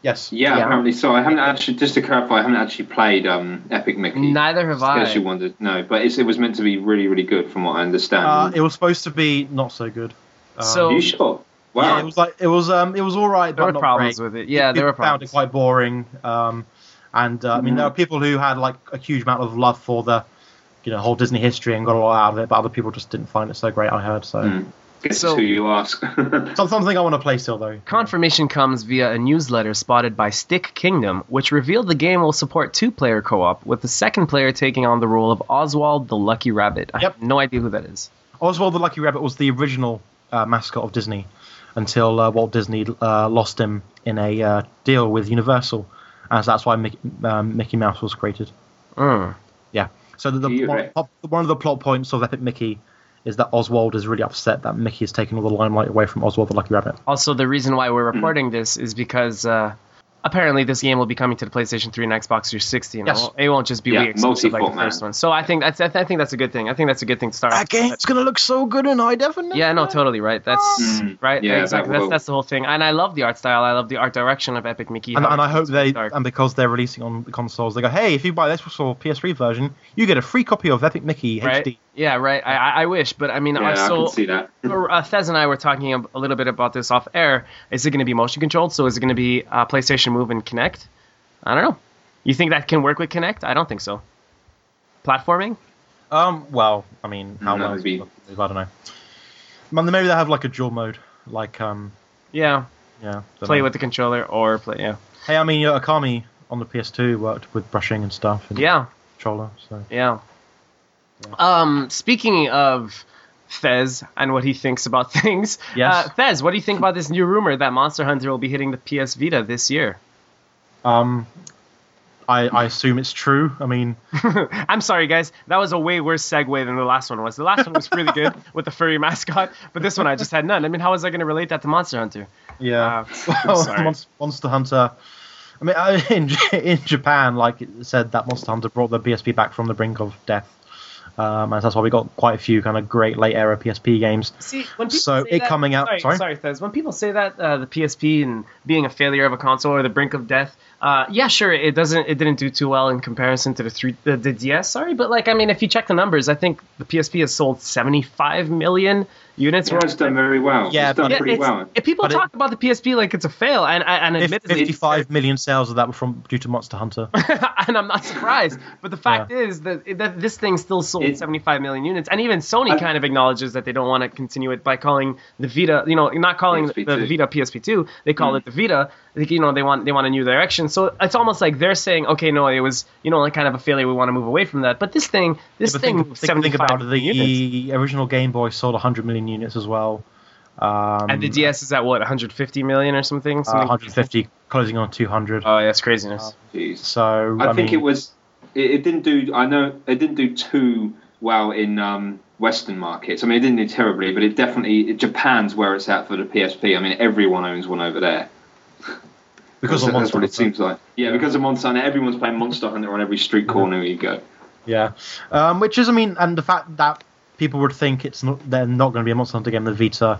Yes. Yeah, Yeah. apparently so. I haven't actually, just to clarify, I haven't actually played um, Epic Mickey. Neither have In case I. you wondered, no, but it's, it was meant to be really, really good, from what I understand. Uh, it was supposed to be not so good. Um, So- Are you sure? Wow. yeah, it was like it was um it was all right, There but were not problems great. with it. Yeah, there were People found it quite boring. Um, and uh, I mean, there are people who had like a huge amount of love for the, you know, whole Disney history and got a lot out of it, but other people just didn't find it so great. I heard so. Mm. Guess So- who you ask. Some, something I want to play still though. Confirmation comes via a newsletter spotted by Stitch Kingdom, which revealed the game will support two-player co-op, with the second player taking on the role of Oswald the Lucky Rabbit. I Yep. have no idea who that is. Oswald the Lucky Rabbit was the original uh, mascot of Disney until uh, Walt Disney uh, lost him in a uh, deal with Universal, and so that's why Mickey, um, Mickey Mouse was created. Mm. Yeah. So the, the one, right. pop- one of the plot points of Epic Mickey is that Oswald is really upset that Mickey has taken all the limelight away from Oswald the Lucky Rabbit. Also, the reason why Hmm. we're reporting this is because uh, apparently this game will be coming to the PlayStation 3 and Xbox 360. And Yes. it, won't, just be Yeah, Wii exclusive like the multi-format. first one. So I think that's I, th- I think that's a good thing. I think that's a good thing to start. That off. game's gonna look so good in high definition. Yeah, no, totally right. That's Mm, right. yeah, exactly. that That's that's the whole thing. And I love the art style. I love the art direction of Epic Mickey. And, and I hope they, dark. and because they're releasing on the consoles, they go, hey, if you buy this for PS3 version, you get a free copy of Epic Mickey right. HD. Yeah, right. I, I I wish, but I mean, Yeah, I I can see that. uh, Thez and I were talking a, a little bit about this off air. Is it going to be motion controlled? So is it going to be uh, PlayStation Move and Kinect? I don't know. You think that can work with Kinect? I don't think so. Platforming? Um, well, I mean, how No, well? maybe. I don't know. Man, Maybe they have like a dual mode, like um, Yeah. yeah. Play know. with the controller or play. Yeah. Hey, I mean, yeah, Okami on the PS2 worked with brushing and stuff. And Yeah. Controller. So Yeah. Um, speaking of Thez and what he thinks about things, Yes. uh, Thez, what do you think about this new rumor that Monster Hunter will be hitting the PS Vita this year? um, I I assume it's true. I mean, I'm sorry, guys. That was a way worse segue than the last one was. The last one was really good with the furry mascot, but this one I just had none. I mean, how was I going to relate that to Monster Hunter? yeah. Uh. Monst- Monster Hunter. I mean, in in Japan, like it said that Monster Hunter brought the PSP back from the brink of death. Um, and that's why we got quite a few kind of great late era PSP games. See, when people So it that- coming out- Sorry, sorry? sorry. When people say that uh, the PSP and being a failure of a console or the brink of death, uh, yeah, sure, it doesn't, it didn't do too well in comparison to the three, the, the DS. Sorry, but like, I mean, if you check the numbers, I think the PSP has sold 75 million units. It has done very well. Yeah, it's done but- Yeah, pretty it's- well. if people But it- talk about the PSP like it's a fail, and and If 55 million sales of that were from due to Monster Hunter. and I'm not surprised. But the fact is that, that this thing still sold It- 75 million units, and even Sony I- kind of acknowledges that they don't want to continue it by calling the Vita, you know, not calling the, PSP2. the Vita PSP2. They call Mm. it the Vita. I think, you know, they want they want a new direction. So it's almost like they're saying, okay, no, it was you know like kind of a failure. We want to move away from that. But this thing, this but thing, think, think, 75 think about it. million units. The original Game Boy sold 100 million units as well. Um, And the DS is at what 150 million or something. uh, something 150, closing on 200. Oh, yeah, that's craziness. Jeez. so I, I, think mean, it was. It, it didn't do. I know it didn't do too well in um, Western markets. I mean, it didn't do terribly, but it definitely. Japan's where it's at for the PSP. I mean, everyone owns one over there. Because of that's, Monster what it seems like. Yeah, because of Monster Hunter, everyone's playing Monster Hunter on every street corner you go. Yeah, um, which is, I mean, and the fact that people would think it's not, they're not going to be a Monster Hunter game, the Vita,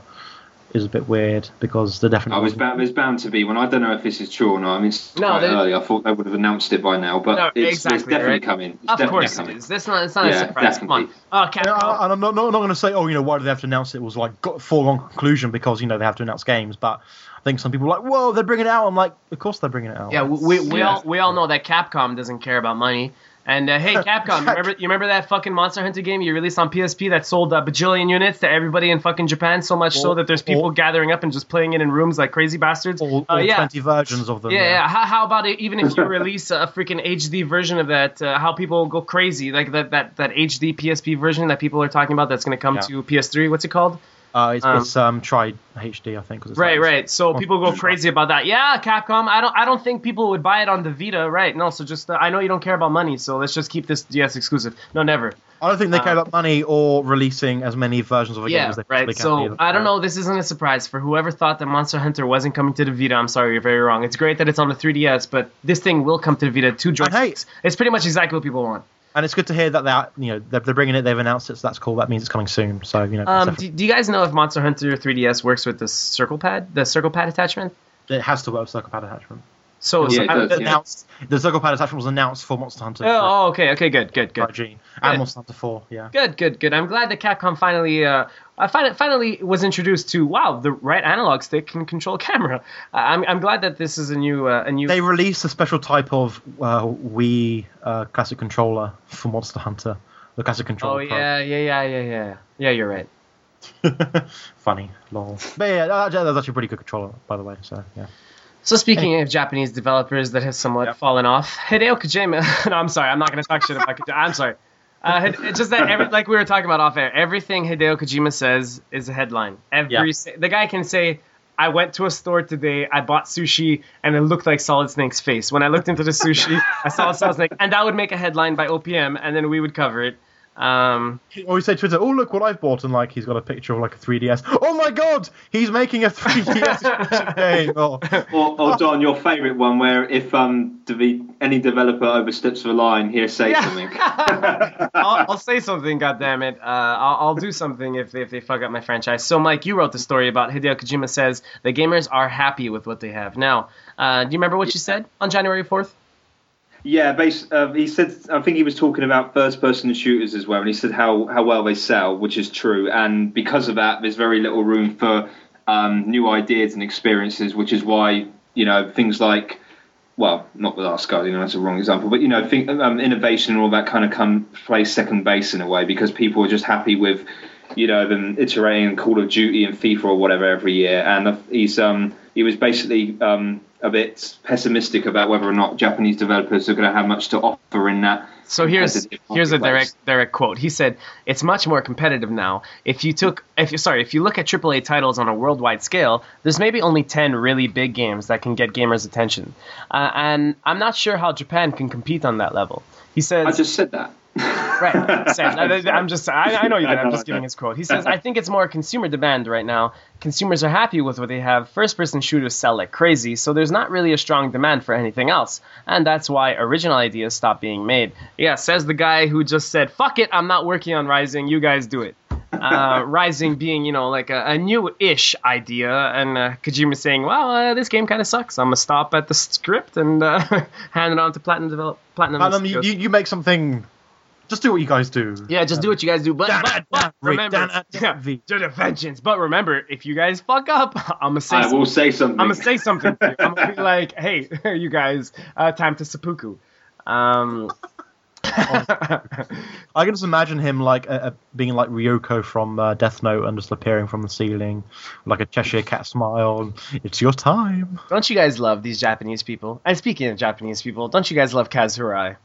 is a bit weird because they're definitely. I was bound, there's bound to be one. I don't know if this is true or not. I mean, it's No, quite early. I thought they would have announced it by now, but No, it's, exactly, it's definitely right? coming. It's Of definitely course it coming. is. That's not. It's not a Yeah, surprise. Come on. definitely. Oh, Capcom. Yeah, and I'm not, not, not going to say, oh, you know, why do they have to announce it? It was like got foregone conclusion because you know they have to announce games. But I think some people are like, whoa, they're bringing it out. I'm like, of course they're bringing it out. Yeah, we, we, Yeah. all we all know that Capcom doesn't care about money. And uh, hey, Capcom, you remember you remember that fucking Monster Hunter game you released on PSP that sold a bajillion units to everybody in fucking Japan, so much so that there's people all- gathering up and just playing it in rooms like crazy bastards. all, Uh, yeah. 20 versions of them. Yeah, yeah. How, how about it? Even if you release a freaking HD version of that, uh, how people go crazy, like that, that that HD PSP version that people are talking about that's going to come Yeah. to PS3. What's it called? Uh, it's, Um, it's um, tried HD, I think. Right, like- right. So people go crazy about that. Yeah, Capcom. I don't. I don't think people would buy it on the Vita. Right? No. So just. Uh, I know you don't care about money. So let's just keep this DS exclusive. No, never. I don't think they care Uh, about money or releasing as many versions of a game Yeah. as they Right. So. I don't know. This isn't a surprise for whoever thought that Monster Hunter wasn't coming to the Vita. I'm sorry, you're very wrong. It's great that it's on the 3DS, but this thing will come to the Vita. Two joysticks. hey- It's pretty much exactly what people want. And it's good to hear that they're, you know, they're, they're bringing it. They've announced it, so that's cool. That means it's coming soon. So you know, Um, do, do you guys know if Monster Hunter 3DS works with the circle pad, the circle pad attachment? it has to work with circle pad attachment. So, Yeah, I- does, yeah. The circle pad attachment was announced for Monster Hunter. oh, oh, okay, okay, good, good, good. 3G and. Monster Hunter 4. Yeah. Good, good, good. I'm glad that Capcom finally, uh, I find finally was introduced to wow, the right analog stick can control camera. Uh, I'm, I'm glad that this is a new, uh, a new. They released a special type of uh, Wii uh, classic controller for Monster Hunter. The classic oh controller. Pro. yeah, yeah, yeah, yeah, yeah. Yeah, you're right. Funny, lol. But yeah, that, that's actually a pretty good controller, by the way. So yeah. So speaking of Japanese developers that have somewhat Yep. fallen off, Hideo Kojima. no, I'm sorry, I'm not going to talk shit about Kojima. I'm sorry. Uh, it's just that, every, like we were talking about off air, everything Hideo Kojima says is a headline. Every the guy can say, "I went to a store today, I bought sushi, and it looked like Solid Snake's face." When I looked into the sushi, I saw Solid Snake, and that would make a headline by OPM, and then we would cover it. Um, Or you say to Twitter, "Oh look what I've bought," and like he's got a picture of like a 3DS. Oh my god, he's making a 3DS game. Oh, Or, or Don, your favourite one, where if um dev- any developer oversteps the line, here say Yeah. something. I'll, I'll say something, goddammit. Uh, I'll, I'll do something if they, if they fuck up my franchise. So, Mike, you wrote the story about Hideo Kojima says the gamers are happy with what they have. Now, uh, do you remember what you said on January 4th? Yeah, base, uh, he said. I think he was talking about first-person shooters as well, and he said how, how well they sell, which is true. And because of that, there's very little room for um, new ideas and experiences, which is why you know things like, well, not with our Sky, you know, that's a wrong example, but you know, think, um, innovation and all that kind of come play second base in a way because people are just happy with, you know, them iterating Call of Duty and FIFA or whatever every year. And he's um, he was basically um, a bit pessimistic about whether or not Japanese developers are going to have much to offer in that. So here's here's a direct direct quote. He said, "It's much more competitive now. If you took if you sorry, if you look at AAA titles on a worldwide scale, there's maybe only 10 really big games that can get gamers' attention. Uh, and I'm not sure how Japan can compete on that level." He says I just said that. Right. I, I'm just, I, I know you did. I'm just giving his quote. He says, I think it's more consumer demand right now. Consumers are happy with what they have. First person shooters sell like crazy, so there's not really a strong demand for anything else. And that's why original ideas stop being made. Yeah, says the guy who just said, fuck it, I'm not working on Rising, you guys do it. Uh, Rising being, you know, like a, a new-ish idea, and uh, Kojima saying, "Well, uh, this game kind of sucks. I'm gonna stop at the script and uh, hand it on to Platinum Develop Platinum." Platinum, you, you you make something. Just do what you guys do. Yeah, just do what you guys do. But, Dan- but, but Dan- remember, Dan- Dan- yeah, V. to the vengeance. But remember, if you guys fuck up, I'm gonna say, I will say something. I'm gonna say something. to you. I'm gonna be like, hey, you guys, uh, time to seppuku. Um, I can just imagine him like uh, uh, being like Ryuk from uh, Death Note and just appearing from the ceiling, like a Cheshire cat smile. It's your time. don't you guys love these Japanese people? And speaking of Japanese people, don't you guys love Kaz Hirai?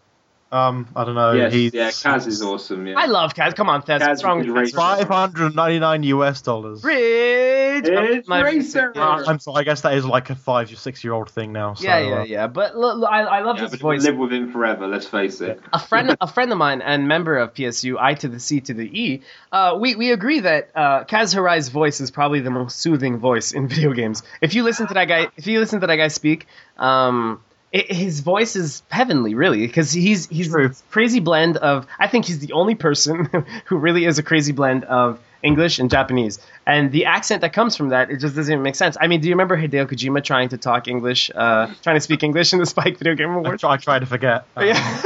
Um, I don't know. yes, he's yeah, Kaz is awesome. Yeah. I love Kaz. Come on, Thez. Kaz What's wrong with is Kaz? five hundred ninety nine US dollars. Rich. It's My- racer. Yeah, I'm sorry. I guess that is like a five, or six year old thing now. So, yeah, yeah, uh, yeah. But look, look, I, I love Yeah, his voice. live with him forever. Let's face it. a friend a friend of mine and member of PSU, I to the C to the E, uh, we, we agree that uh, Kaz Hirai's voice is probably the most soothing voice in video games. If you listen to that guy, if you listen to that guy speak, um, it, his voice is heavenly, really, because he's he's True. a crazy blend of. I think he's the only person who really is a crazy blend of English and Japanese, and the accent that comes from that it just doesn't even make sense. I mean, do you remember Hideo Kojima trying to talk English, uh, trying to speak English in the Spike Video Game I, Awards? try, I try to forget. Uh, Yeah.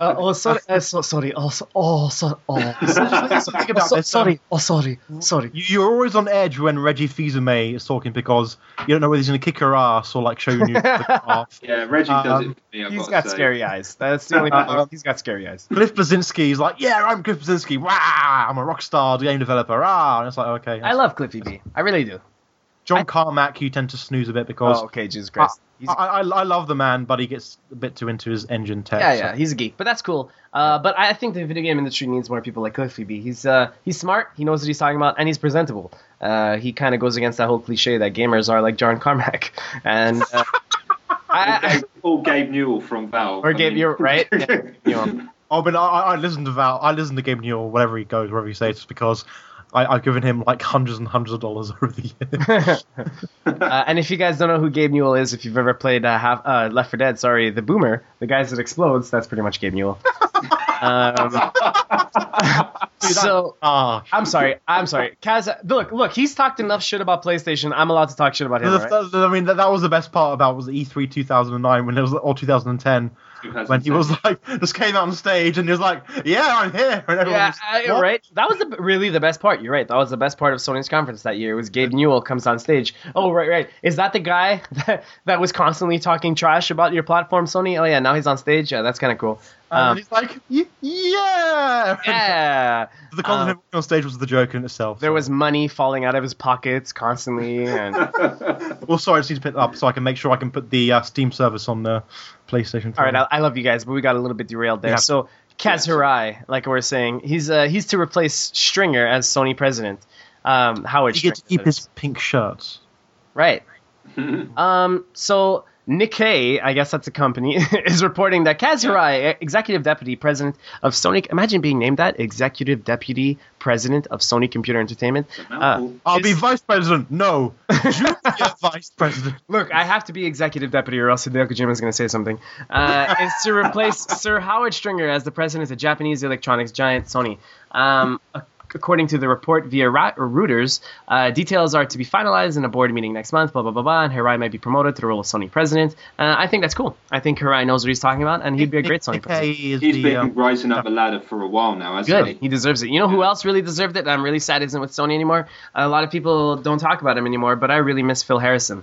Uh, oh, sorry. Uh, so, sorry. Oh, so, oh, so, oh, sorry. Think about so- this, sorry. um, Oh, sorry. Sorry. You- You're always on edge when Reggie Fils-Aimé is talking because you don't know whether he's going to kick her ass or like show you the off. Yeah, Reggie does Um, it me. I've He's gotta got scary eyes. That's the only problem. He's got scary eyes. Cliff Bleszinski is like, yeah, I'm Cliff Bleszinski. Wow, I'm a rock star game developer. Ah, and it's like, okay. I love Cliffy B. I really do. John I- Carmack, you tend to snooze a bit because Oh, okay. Jesus Christ. He's, I, I, I love the man, but he gets a bit too into his engine tech. yeah, so- yeah. He's a geek, but that's cool. Uh, but I think the video game industry needs more people like Cliffy B. He's uh, he's smart. He knows what he's talking about, and he's presentable. Uh, he kind of goes against that whole cliche that gamers are like John Carmack, and uh, Or I, Gabe, or Gabe Newell from Valve. or I Gabe, mean- you're right. Yeah, you know. Oh, but I, I I listen to Val. I listen to Gabe Newell wherever he goes, wherever he says, just because I, I've given him like hundreds and hundreds of dollars over the years. Uh, and if you guys don't know who Gabe Newell is, if you've ever played uh, half, uh, Left 4 Dead, sorry, the Boomer, the guys that explodes, that's pretty much Gabe Newell. um, so ah, I'm sorry, I'm sorry, Kaz. Look, look, he's talked enough shit about PlayStation. I'm allowed to talk shit about him. Right? I mean, that, that was the best part about was the E3 2009 when it was or 2010 when he was like just came out on stage and he was like, "Yeah, I'm here," and everyone Yeah, was, right. That was the, really the best part. You're right. That was the best part of Sony's conference that year. Was Gabe Newell comes on stage. Oh, right, right. Is that the guy that, that was constantly talking trash about your platform, Sony? Oh yeah, now he's on stage. Yeah, that's kind of cool. And Um, he's like, "Y- "Yeah." yeah. the concept Um, on stage was the joke in itself. There so- was money falling out of his pockets constantly, and Well, sorry, I just need to pick it up so I can make sure I can put the uh, Steam service on the PlayStation. all right, I, I love you guys, but we got a little bit derailed there. Yeah. So Kaz Hirai, like we we're saying, he's uh, he's to replace Stringer as Sony president. Um, Howard He gets to keep his pink shirts. right. Um, so Nikkei, I guess that's a company, is reporting that Kaz Hirai, executive deputy president of Sony, imagine being named that executive deputy president of Sony Computer Entertainment. Uh, I'll is- be vice president. No, junior vice president. Look, I have to be executive deputy, or else Hideo Kojima is going to say something. Uh, is to replace Sir Howard Stringer as the president of the Japanese electronics giant Sony. Um, ac- according to the report via Ra- or Reuters, uh, details are to be finalized in a board meeting next month. Blah blah blah blah. And Hirai might be promoted to the role of Sony president. Uh, I think that's cool. I think Hirai knows what he's talking about, and he'd be a great Sony president. Nikkei is He's the, been um, rising up the ladder for a while now, hasn't Good. he? He deserves it. You know who else really deserved it? I'm really sad isn't with Sony anymore. A lot of people don't talk about him anymore, but I really miss Phil Harrison.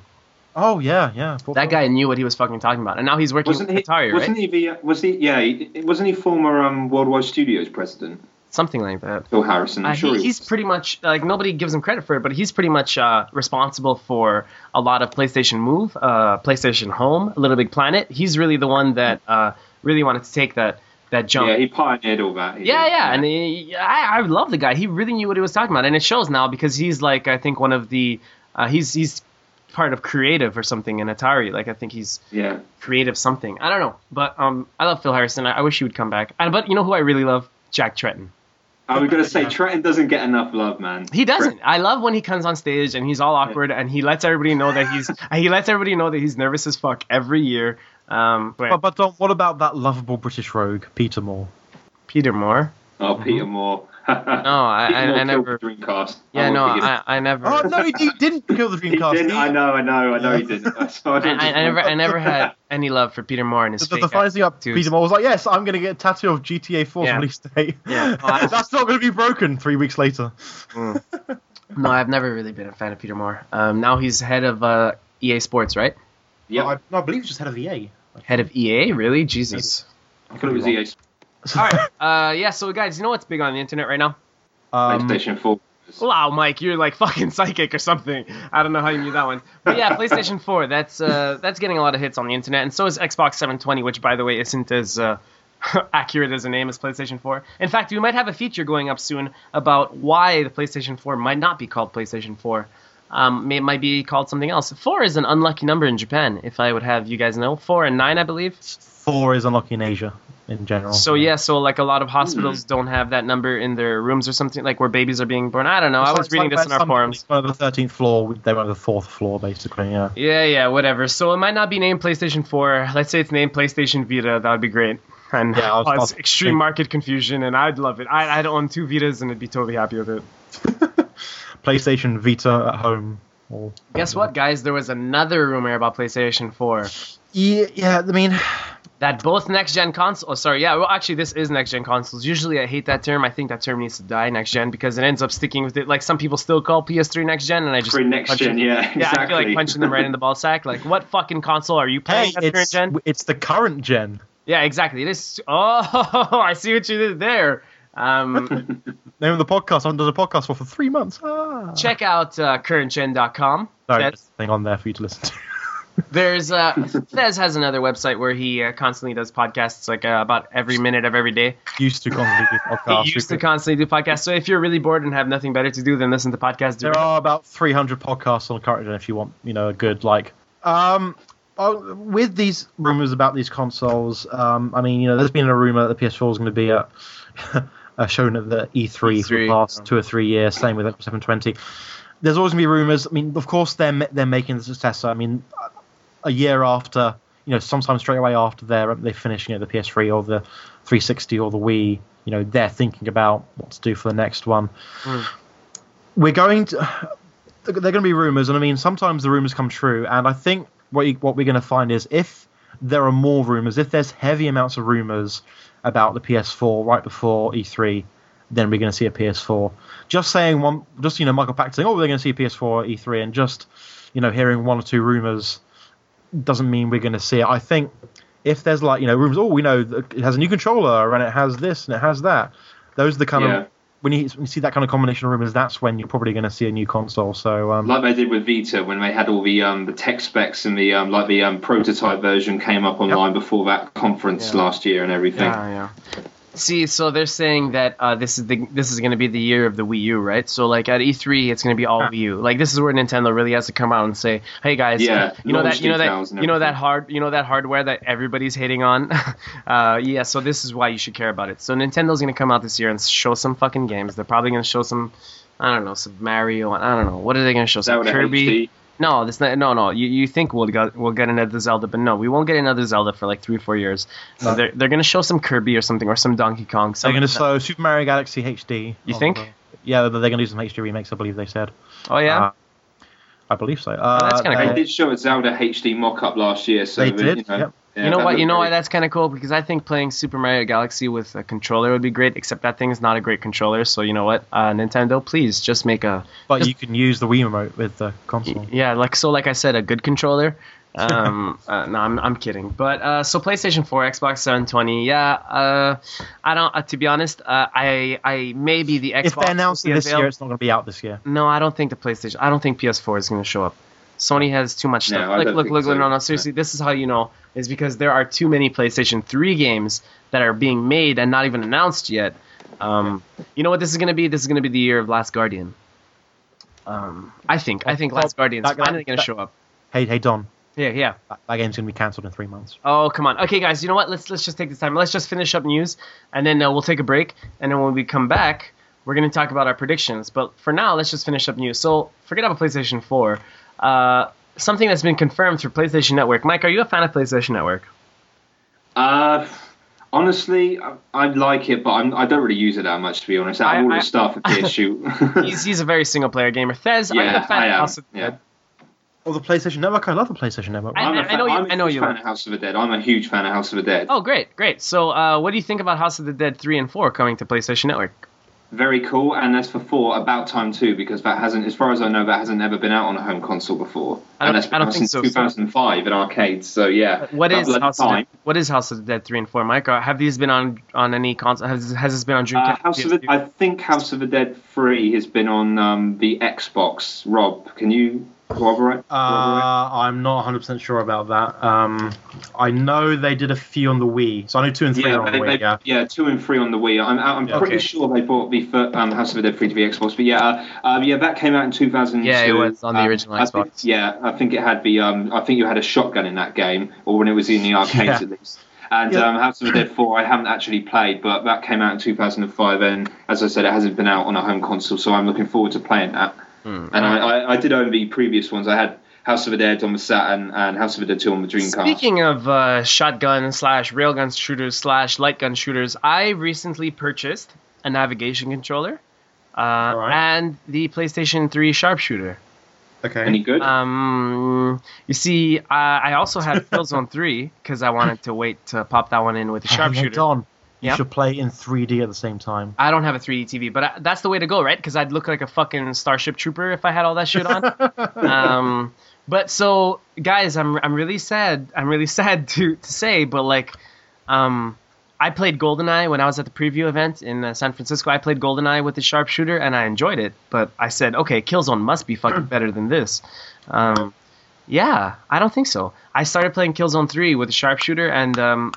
Oh yeah, yeah. That guy knew what he was fucking talking about, and now he's working Wasn't with he? Atari, right? wasn't he? Was he? Yeah. He, wasn't he former um, Worldwide Studios president? Something like that. Phil Harrison. I'm Uh, sure he, he he's pretty much like nobody gives him credit for it, but he's pretty much uh, responsible for a lot of PlayStation Move, uh, PlayStation Home, Little Big Planet. He's really the one that uh, really wanted to take that that jump. Yeah, he pioneered all that. He Yeah, did. yeah, and he, I, I love the guy. He really knew what he was talking about, and it shows now because he's like I think one of the uh, he's he's part of creative or something in Atari. Like I think he's yeah. creative something. I don't know, but um, I love Phil Harrison. I, I wish he would come back. And, but you know who I really love? Jack Tretton. I was gonna say Tretton doesn't get enough love, man. He doesn't. I love when he comes on stage and he's all awkward and he lets everybody know that he's he lets everybody know that he's nervous as fuck every year. Um, but But, but Dom, what about that lovable British rogue, Peter Moore? Peter Moore. Oh, Peter Moore. No, No, I, I, I never. Dreamcast. Yeah, I no, won't forgive I, I never. Oh no, he, he didn't kill the He Dreamcast. didn't. I know. I know. I know. He didn't. I, I, I, I never, I never had any love for Peter Moore and his The, fake the funniest thing about tattoos. Peter Moore was like, "Yes, I'm going to get a tattoo of GTA 4 Yeah. release date." Yeah. Oh, I- That's not going to be broken three weeks later. No, I've never really been a fan of Peter Moore. Um, now he's head of uh, EA Sports, right? Yep. I, no, I believe he's just head of EA. Head of EA, really? Jesus. I thought it was EA All right. Uh, yeah. So guys, you know what's big on the internet right now? Um, PlayStation 4. Wow, Mike, you're like fucking psychic or something. I don't know how you knew that one. But yeah, PlayStation 4, that's uh, that's getting a lot of hits on the internet, and so is Xbox 720, which by the way isn't as uh, accurate as a name as PlayStation 4. In fact, we might have a feature going up soon about why the PlayStation 4 might not be called PlayStation 4. Um, it might be called something else. Four is an unlucky number in Japan, if I would have you guys know. Four and nine, I believe. Four is unlucky in Asia in general. So yeah, so like a lot of hospitals hmm. don't have that number in their rooms or something, like where babies are being born. I don't know. I was like- reading it's this in our forums. On the thirteenth floor, they went on the fourth floor, basically. Yeah. Yeah, yeah, whatever. So it might not be named PlayStation 4. Let's say it's named PlayStation Vita. That would be great. And Yeah, I was- cause was extreme thinking- market confusion, and I'd love it. I, I'd own two Vitas and I'd be totally happy with it. PlayStation Vita at home. Or, Guess what, guys? There was another rumor about PlayStation 4 yeah, yeah. I mean, that both next gen consoles. Oh, sorry, yeah. Well, actually, this is next gen consoles. Usually, I hate that term. I think that term needs to die, next gen, because it ends up sticking with it. Like some people still call PS3 next gen, and I just For next gen, it- yeah, Yeah, I feel like punching them right in the ball sack. Like, what fucking console are you playing at current it's gen? it's the current gen. Yeah, exactly. It is. Oh, I see what you did there. Um, Name of the podcast. I haven't done a podcast for for three months. Ah. check out uh, currentgen.com. Sorry, Thez. there's a thing on there for you to listen to. There's uh, Thez has another website where he uh, constantly does podcasts, like uh, about every minute of every day. Used to constantly do podcasts. He used to constantly do podcasts. So if you're really bored and have nothing better to do than listen to podcasts, There are about 300 podcasts on gen if you want, you know, a good like. Um, oh, with these rumors about these consoles, um, I mean, you know, there's been a rumor that the PS4 is going to be a. shown at the E3, for the E3, past two or three years. Same with Xbox 720. There's always going to be rumors. I mean, of course, they're they're making the successor. I mean, a year after, you know, sometime straight away after they're they finish, you know, the PS3 or the 360 or the Wii, you know, they're thinking about what to do for the next one. Hmm. We're going to. They're going to be rumors, and I mean, sometimes the rumors come true. And I think what you, what we're going to find is if there are more rumors, if there's heavy amounts of rumors about the PS4 right before E3, then we're going to see a PS4. Just saying one, just you know, Michael Pachter saying, "Oh, we're going to see a PS4 at E3," and just you know, hearing one or two rumors doesn't mean we're going to see it. I think if there's like you know rumors, oh, we know it has a new controller and it has this and it has that. Those are the kind Yeah. of when you, when you see that kind of combination of rumors, that's when you're probably going to see a new console. So um, like they did with Vita when they had all the um, the tech specs and the um, like the um, prototype version came up online before that conference Yeah. last year and everything. Yeah, yeah. See, so they're saying that uh, this is the this is going to be the year of the Wii U, right? So like at E3, it's going to be all Huh. Wii U. Like this is where Nintendo really has to come out and say, "Hey guys, Yeah, you know that you know that you know that hard you know that hardware that everybody's hating on. uh, yeah, so this is why you should care about it. So Nintendo's going to come out this year and show some fucking games. They're probably going to show some. I don't know, some Mario. I don't know. What are they going to show? Some Kirby. HD. No, this not, no, no. You, you think we'll get we'll get another Zelda, but no, we won't get another Zelda for like three, or four years. So No. they're they're gonna show some Kirby or something or some Donkey Kong. They're going to show Super Mario Galaxy HD. You think? the- yeah, they're going to do some HD remakes. I believe they said. oh yeah, Uh, I believe so. Uh, that's kinda they- cool. They did show a Zelda HD mock-up last year, so They that, did, You know, yep. Yeah, you know what? You looked know why that's kind of cool because I think playing Super Mario Galaxy with a controller would be great. Except that thing is not a great controller. So you know what, uh, Nintendo, please just make a But just- you can use the Wii remote with the console. yeah, like so, like I said, a good controller. Um, uh, no, I'm, I'm kidding. But uh, so PlayStation 4, Xbox 720. Yeah, uh, I don't. Uh, to be honest, uh, I I maybe the Xbox. If they announce will it this available- year, it's not going to be out this year. No, I don't think the PlayStation. I don't think PS4 is going to show up. Sony has too much No, stuff. I look, look, think look, no, no, seriously, this is how you know is because there are too many PlayStation 3 games that are being made and not even announced yet. Um, you know what this is going to be? This is going to be the year of Last Guardian. Um, I think. I think Well, Last Guardian that- that- finally going to show up. Hey, hey, Don, Yeah, yeah. that, that game's going to be cancelled in three months. Oh, come on. Okay, guys, you know what? Let's let's just take this time. Let's just finish up news, and then uh, we'll take a break. And then when we come back, we're going to talk about our predictions. But for now, let's just finish up news. So forget about PlayStation 4. Uh, something that's been confirmed through PlayStation Network. Mike, are you a fan of PlayStation Network? Uh, honestly, I, I like it, but I'm, I don't really use it that much, to be honest. Out I- of all I- the stuff at PSU. He's, he's a very single player gamer. Thez, are you a fan I of am. House of the Yeah. Dead? Oh, the PlayStation Network. I love the PlayStation Network. I- I'm a I fan, know you- I'm a I know huge you fan like- of House of the Dead. I'm a huge fan of House of the Dead. Oh, great, great. So, uh, what do you think about House of the Dead 3 and 4 coming to PlayStation Network? Very cool. And as for four, about time too, because that hasn't, as far as I know, that hasn't ever been out on a home console before. I and that's been out since so. 2005 in arcades. So yeah, What is House of, time. the, what is House of the Dead 3 and 4, Mike? Have these been on on any console? Has, has this been on Uh, Dreamcast? House of the, I think House of the Dead 3 has been on um, the Xbox. Rob, can you corroborate? corroborate? Uh, I'm not 100 percent sure about that. Um, I know they did a few on the Wii, so I know two and three yeah, are on the Wii. they, Yeah. two and three on the Wii. I'm, I'm Yeah. pretty Okay. sure they bought the fir- um, House of the Dead free to the Xbox, but yeah, uh, uh, yeah, that came out in 2002. Yeah, it was on the Um, original I think- Xbox. yeah, I think it had the. Um, I think you had a shotgun in that game, or when it was in the arcades Yeah. at least. And Yeah. um, House of the Dead 4, I haven't actually played, but that came out in 2005, and as I said, it hasn't been out on a home console, so I'm looking forward to playing that. Hmm. And I, I, I did own the previous ones. I had House of the Dead on the Saturn and House of the Dead 2 on the Dreamcast. Speaking of uh, shotgun slash railgun shooters slash light gun shooters, I recently purchased a navigation controller uh, Alright. and the PlayStation 3 sharpshooter. Okay. Any good? Um, you see, I, I also had Killzone 3 because I wanted to wait to pop that one in with the Hey, hey, sharpshooter. You Yep. should play in 3D at the same time. I don't have a 3D TV, but I, that's the way to go, right? Because I'd look like a fucking Starship Trooper if I had all that shit on. um, but so, guys, I'm I'm really sad. I'm really sad to to say, but like, um, I played GoldenEye when I was at the preview event in uh, San Francisco. I played GoldenEye with the sharpshooter, and I enjoyed it. But I said, okay, Killzone must be fucking better than this. Um, yeah, I don't think so. I started playing Killzone 3 with the sharpshooter, and um,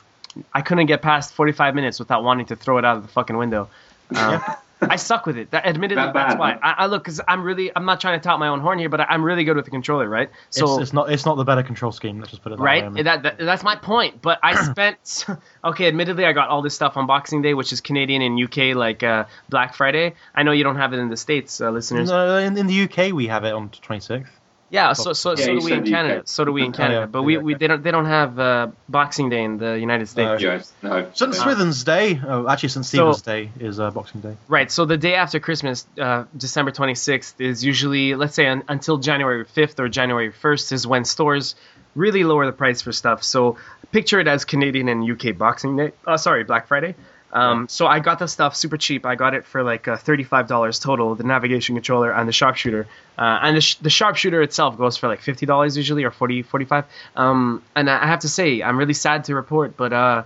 I couldn't get past 45 minutes without wanting to throw it out of the fucking window. Um, I suck with it. That, admittedly, That that's why. I, I look, because I'm really, I'm not trying to tout my own horn here, but I, I'm really good with the controller, right? So, it's, it's not. It's not the better control scheme. Let's just put it that right? way. I mean. That, that, that's my point. But I spent, okay, admittedly, I got all this stuff on Boxing Day, which is Canadian and UK, like uh, Black Friday. I know you don't have it in the States, uh, listeners. No, in, in the UK we have it on 26th. Yeah, so so, Yeah, so do we in Canada. UK. So do we in Oh, Canada. but we, we they don't they don't have uh, Boxing Day in the United States. No. Yes, no. St. Swithin's Day. Oh, actually, St. So- Stephen's Day is uh, Boxing Day. Right. So the day after Christmas, uh, December 26th, is usually, let's say, un- until January 5th or January 1st is when stores really lower the price for stuff. So picture it as Canadian and UK Boxing Day. Uh, sorry, Black Friday. Um, so I got the stuff super cheap. I got it for like uh, $35 total, the navigation controller and the sharpshooter. Uh, and the, sh- the sharpshooter itself goes for like $50 usually or 40 45 um, And I have to say, I'm really sad to report, but uh,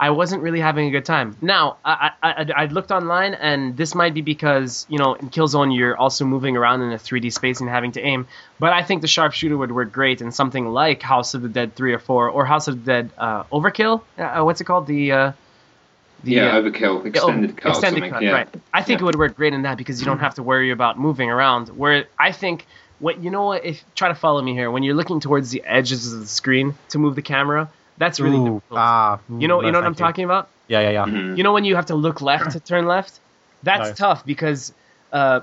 I wasn't really having a good time. Now, I, I, I, looked online, and this might be because, you know, in Killzone, you're also moving around in a 3D space and having to aim. But I think the sharpshooter would work great in something like House of the Dead 3 or 4, or House of the Dead uh, Overkill. Uh, what's it called? The. The, yeah, uh, overkill, extended cut, extended cut, yeah. right? I think Yeah. it would work great in that because you don't have to worry about moving around. Where I think what you know what if try to follow me here when you're looking towards the edges of the screen to move the camera, that's really Ooh, difficult. ah, you know, no, you know what I'm you. talking about. Yeah, yeah, yeah. Mhm. You know when you have to look left to turn left? That's No. tough because uh,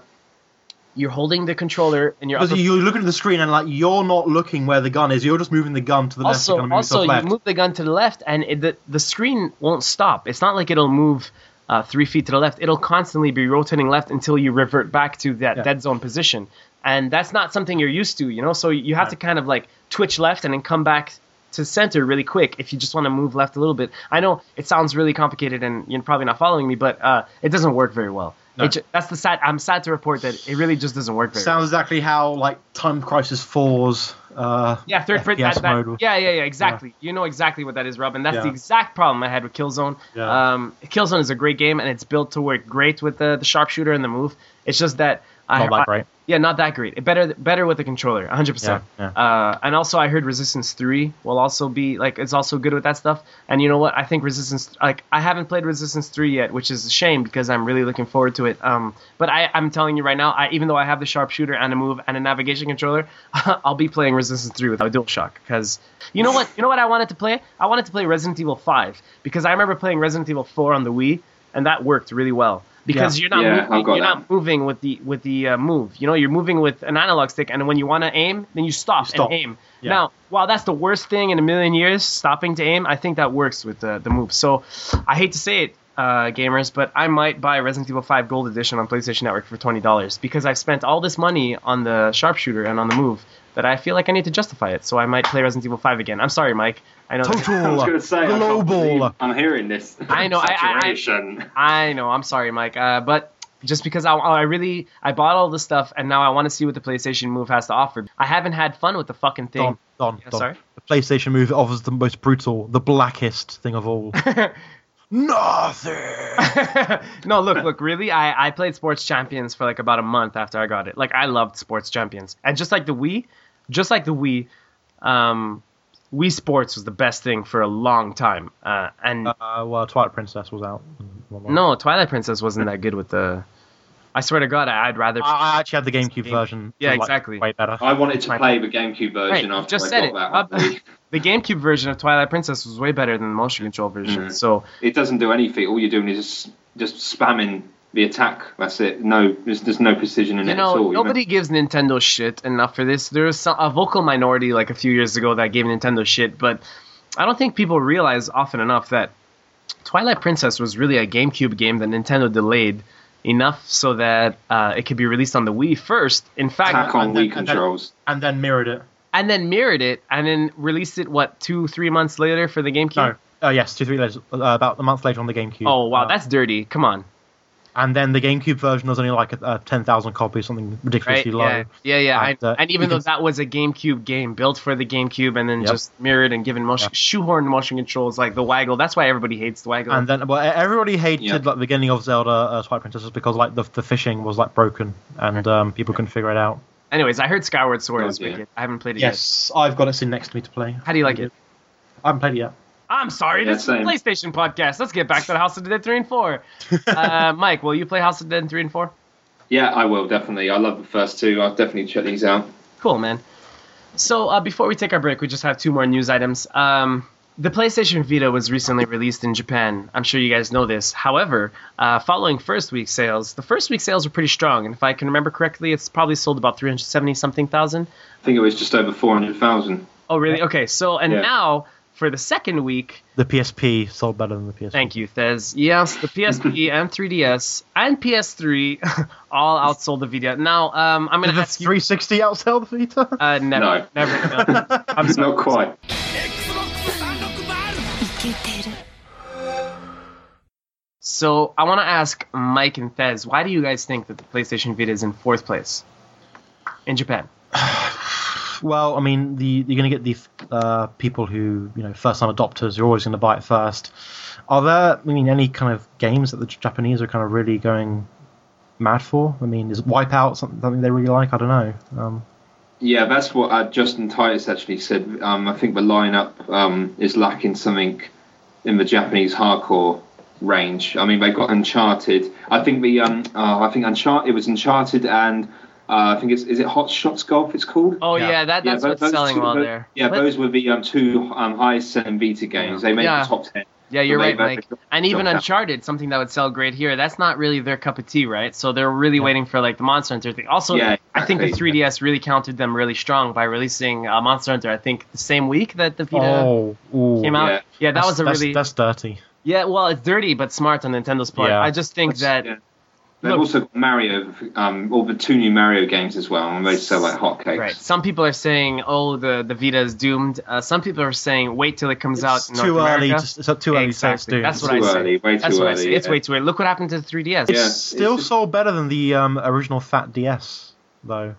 you're holding the controller and you're Because you're looking at the screen and like you're not looking where the gun is. You're just moving the gun to the left. also you're gonna also you left. move the gun to the left and it, the the screen won't stop. It's not like it'll move uh, three feet to the left. It'll constantly be rotating left until you revert back to that Yeah. dead zone position, and that's not something you're used to. You know, so you have to kind of like twitch left and then come back to center really quick if you just want to move left a little bit. I know it sounds really complicated and you're probably not following me, but uh, it doesn't work very well. No. It that's the sad. I'm sad to report that it really just doesn't work very well. Sounds exactly how like Time Crisis 4's. Uh, Yeah, third person. FPS That, that, mode. yeah, yeah, yeah, exactly. You know exactly what that is, Rob, and that's the exact problem I had with Killzone. Yeah. Um, Killzone is a great game, and it's built to work great with the, the sharpshooter and the move. It's just that I, Not that I- yeah, not that great. Better better with the controller, 100. percent Yeah, Uh, and also, I heard Resistance 3 will also be like it's also good with that stuff. And you know what? I think Resistance like I haven't played Resistance 3 yet, which is a shame because I'm really looking forward to it. Um, but I, I'm telling you right now, I, even though I have the sharpshooter and a move and a navigation controller, I'll be playing Resistance 3 without DualShock because you know what? You know what I wanted to play? I wanted to play Resident Evil 5 because I remember playing Resident Evil 4 on the Wii, and that worked really well. Because Yeah. you're not Yeah, moving, you're that. not moving with the with the uh, move. You know, you're moving with an analog stick, and when you want to aim, then you stop, stop. and aim. Yeah. Now, while that's the worst thing in a million years, stopping to aim, I think that works with the the move. So, I hate to say it, uh, gamers, but I might buy Resident Evil 5 Gold Edition on PlayStation Network for twenty dollars because I've spent all this money on the sharpshooter and on the move that I feel like I need to justify it. So I might play Resident Evil 5 again. I'm sorry, Mike. I know. that- I was Total going to say, I global. believe I'm hearing this. I know, I, I, I, I know. I'm sorry, Mike. Uh, but just because I, I really I bought all this stuff and now I want to see what the PlayStation Move has to offer. I haven't had fun with the fucking thing. Don, Don, Yeah, Don. sorry? The PlayStation Move offers the most brutal, the blackest thing of all. Nothing. no, look, look. Really, I I played Sports Champions for like about a month after I got it. Like I loved Sports Champions, and just like the Wii, just like the Wii, um, Wii Sports was the best thing for a long time. Uh, and Uh, well, Twilight Princess was out. no, Twilight Princess wasn't that good with the. I swear to God, I- I'd rather. I I actually had the GameCube Game- version. Yeah, It was, like, exactly. Way better. I wanted to play the GameCube version Right, after just I said got it. that. Rob- the GameCube version of Twilight Princess was way better than the motion control version. Mhm. So It doesn't do anything. All you're doing is just, just spamming the attack. That's it. No, there's, there's no precision in you it know, at all. nobody gives Nintendo shit enough for this. There was some, a vocal minority like a few years ago that gave Nintendo shit, but I don't think people realize often enough that Twilight Princess was really a GameCube game that Nintendo delayed enough so that uh, it could be released on the Wii first. In fact, Attack on and then- Wii and then- And then mirrored it. and then mirrored it and then released it what two, three months later for the GameCube. No. Uh, yes, two, three days. Uh, about a month later on the GameCube. Oh wow, Uh, that's dirty. Come on. And then the GameCube version was only like a, uh 10,000 copies, something right? ridiculously low. Yeah, yeah, yeah. And, And, uh, and even you though can- that was a GameCube game built for the GameCube and then Yep. just mirrored and given motion, Yep. shoehorned motion controls like the waggle. That's why everybody hates the waggle. And then, well, everybody hated Yeah. like the beginning of Zelda uh, Twilight Princess because like the, the fishing was like broken and um, people couldn't figure it out. Anyways, I heard Skyward Sword Oh, is dear. wicked. I haven't played it yet. Yes, I've got it sitting next to me to play. How do you like it? I haven't played it yet. I'm sorry, Yeah, this is a. PlayStation podcast. Let's get back to the House of the Dead 3 and 4. uh, Mike, will you play House of the Dead 3 and 4? Yeah, I will definitely. I love the first two. I'll definitely check these out. Cool, man. So uh, before we take our break, we just have two more news items. Um, the PlayStation Vita was recently released in Japan. I'm sure you guys know this. However, uh, following first week sales, the first week sales were pretty strong, and if I can remember correctly, it's probably sold about 370 something thousand. I think it was just over 400,000. Oh, really? Okay. So, and Yeah. now for the second week. The PSP sold better than the PS. Thank you, Thez. Yes, the PSP and 3DS and PS3 all outsold the Vita. Now, um, I'm going to ask 360 outsell the Vita? Uh, never, no, never. No. I'm not quite. So I want to ask Mike and Thez, why do you guys think that the PlayStation Vita is in fourth place in Japan? Well, I mean, the you're going to get the uh, people who you know first time adopters. You're always going to buy it first. Are there, I mean, any kind of games that the Japanese are kind of really going mad for? I mean, is Wipeout something, something they really like? I don't know. Um, Yeah, that's what uh, Justin Titus actually said. Um, I think the lineup um, is lacking something in the Japanese hardcore range. I mean, they've got Uncharted. I think the um, oh, I think Uncharted. It was Uncharted and uh, I think it's is it Hot Shots Golf? It's called. Oh Yeah. yeah, that that's tho- what's those selling two- well there. Yeah, But- those were the um, two um, highest selling Vita games. They made Yeah. the top ten. Yeah, you're right, they- Mike. And even out. Uncharted, something that would sell great here, that's not really their cup of tea, right? So they're really Yeah. waiting for like the Monster Hunter thing. Also, Yeah, I think the 3DS really countered them really strong by releasing uh, Monster Hunter. I think the same week that the Vita Oh, ooh. came out. Yeah. Yeah, that That's- was a that's, really that's dirty. yeah. Well, it's dirty but smart on Nintendo's part. Yeah. I just think that Yeah. They've Look- also got Mario, um, all the two new Mario games as well, and they sell like hotcakes. right. Some people are saying, oh, the the Vita is doomed. Uh, some people are saying, wait till it comes out. It's in North too early. America. To, it's too early to say it's Exactly. That's what Too I say. early, way That's too what I early, say. It's yeah. way too early. Look what happened to the 3DS. It's Yeah, still it's just- sold better than the um, original Fat DS, though.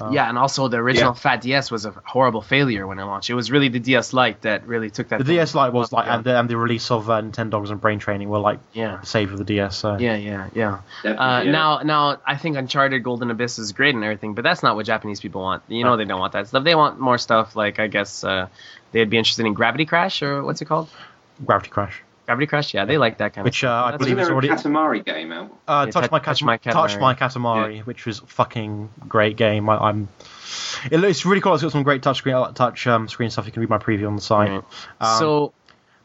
Oh. Yeah, and also the original Yeah. Fat DS was a horrible failure when it launched. It was really the DS Lite that really took that. The DS Lite was like, yeah. and the, and the release of uh, Nintendogs and Brain Training were like yeah, the save of the DS. So. yeah, yeah, yeah. Uh, yeah. Now, now I think Uncharted Golden Abyss is great and everything, but that's not what Japanese people want. You know, they don't want that stuff. They want more stuff like I guess uh, they'd be interested in Gravity Crash or what's it called? Gravity Crash, Gravity Crash. Yeah, they like that kind which of. uh, I That's believe Isn't is there a already Katamari game out? uh, Yeah, Touch, Touch- My Touch Kat- My Touch My Katamari, which was fucking great game. I, I'm. It, it's really cool. It's got some great touch screen, uh, touch um, screen stuff. You can read my preview on the site. Right. Um, so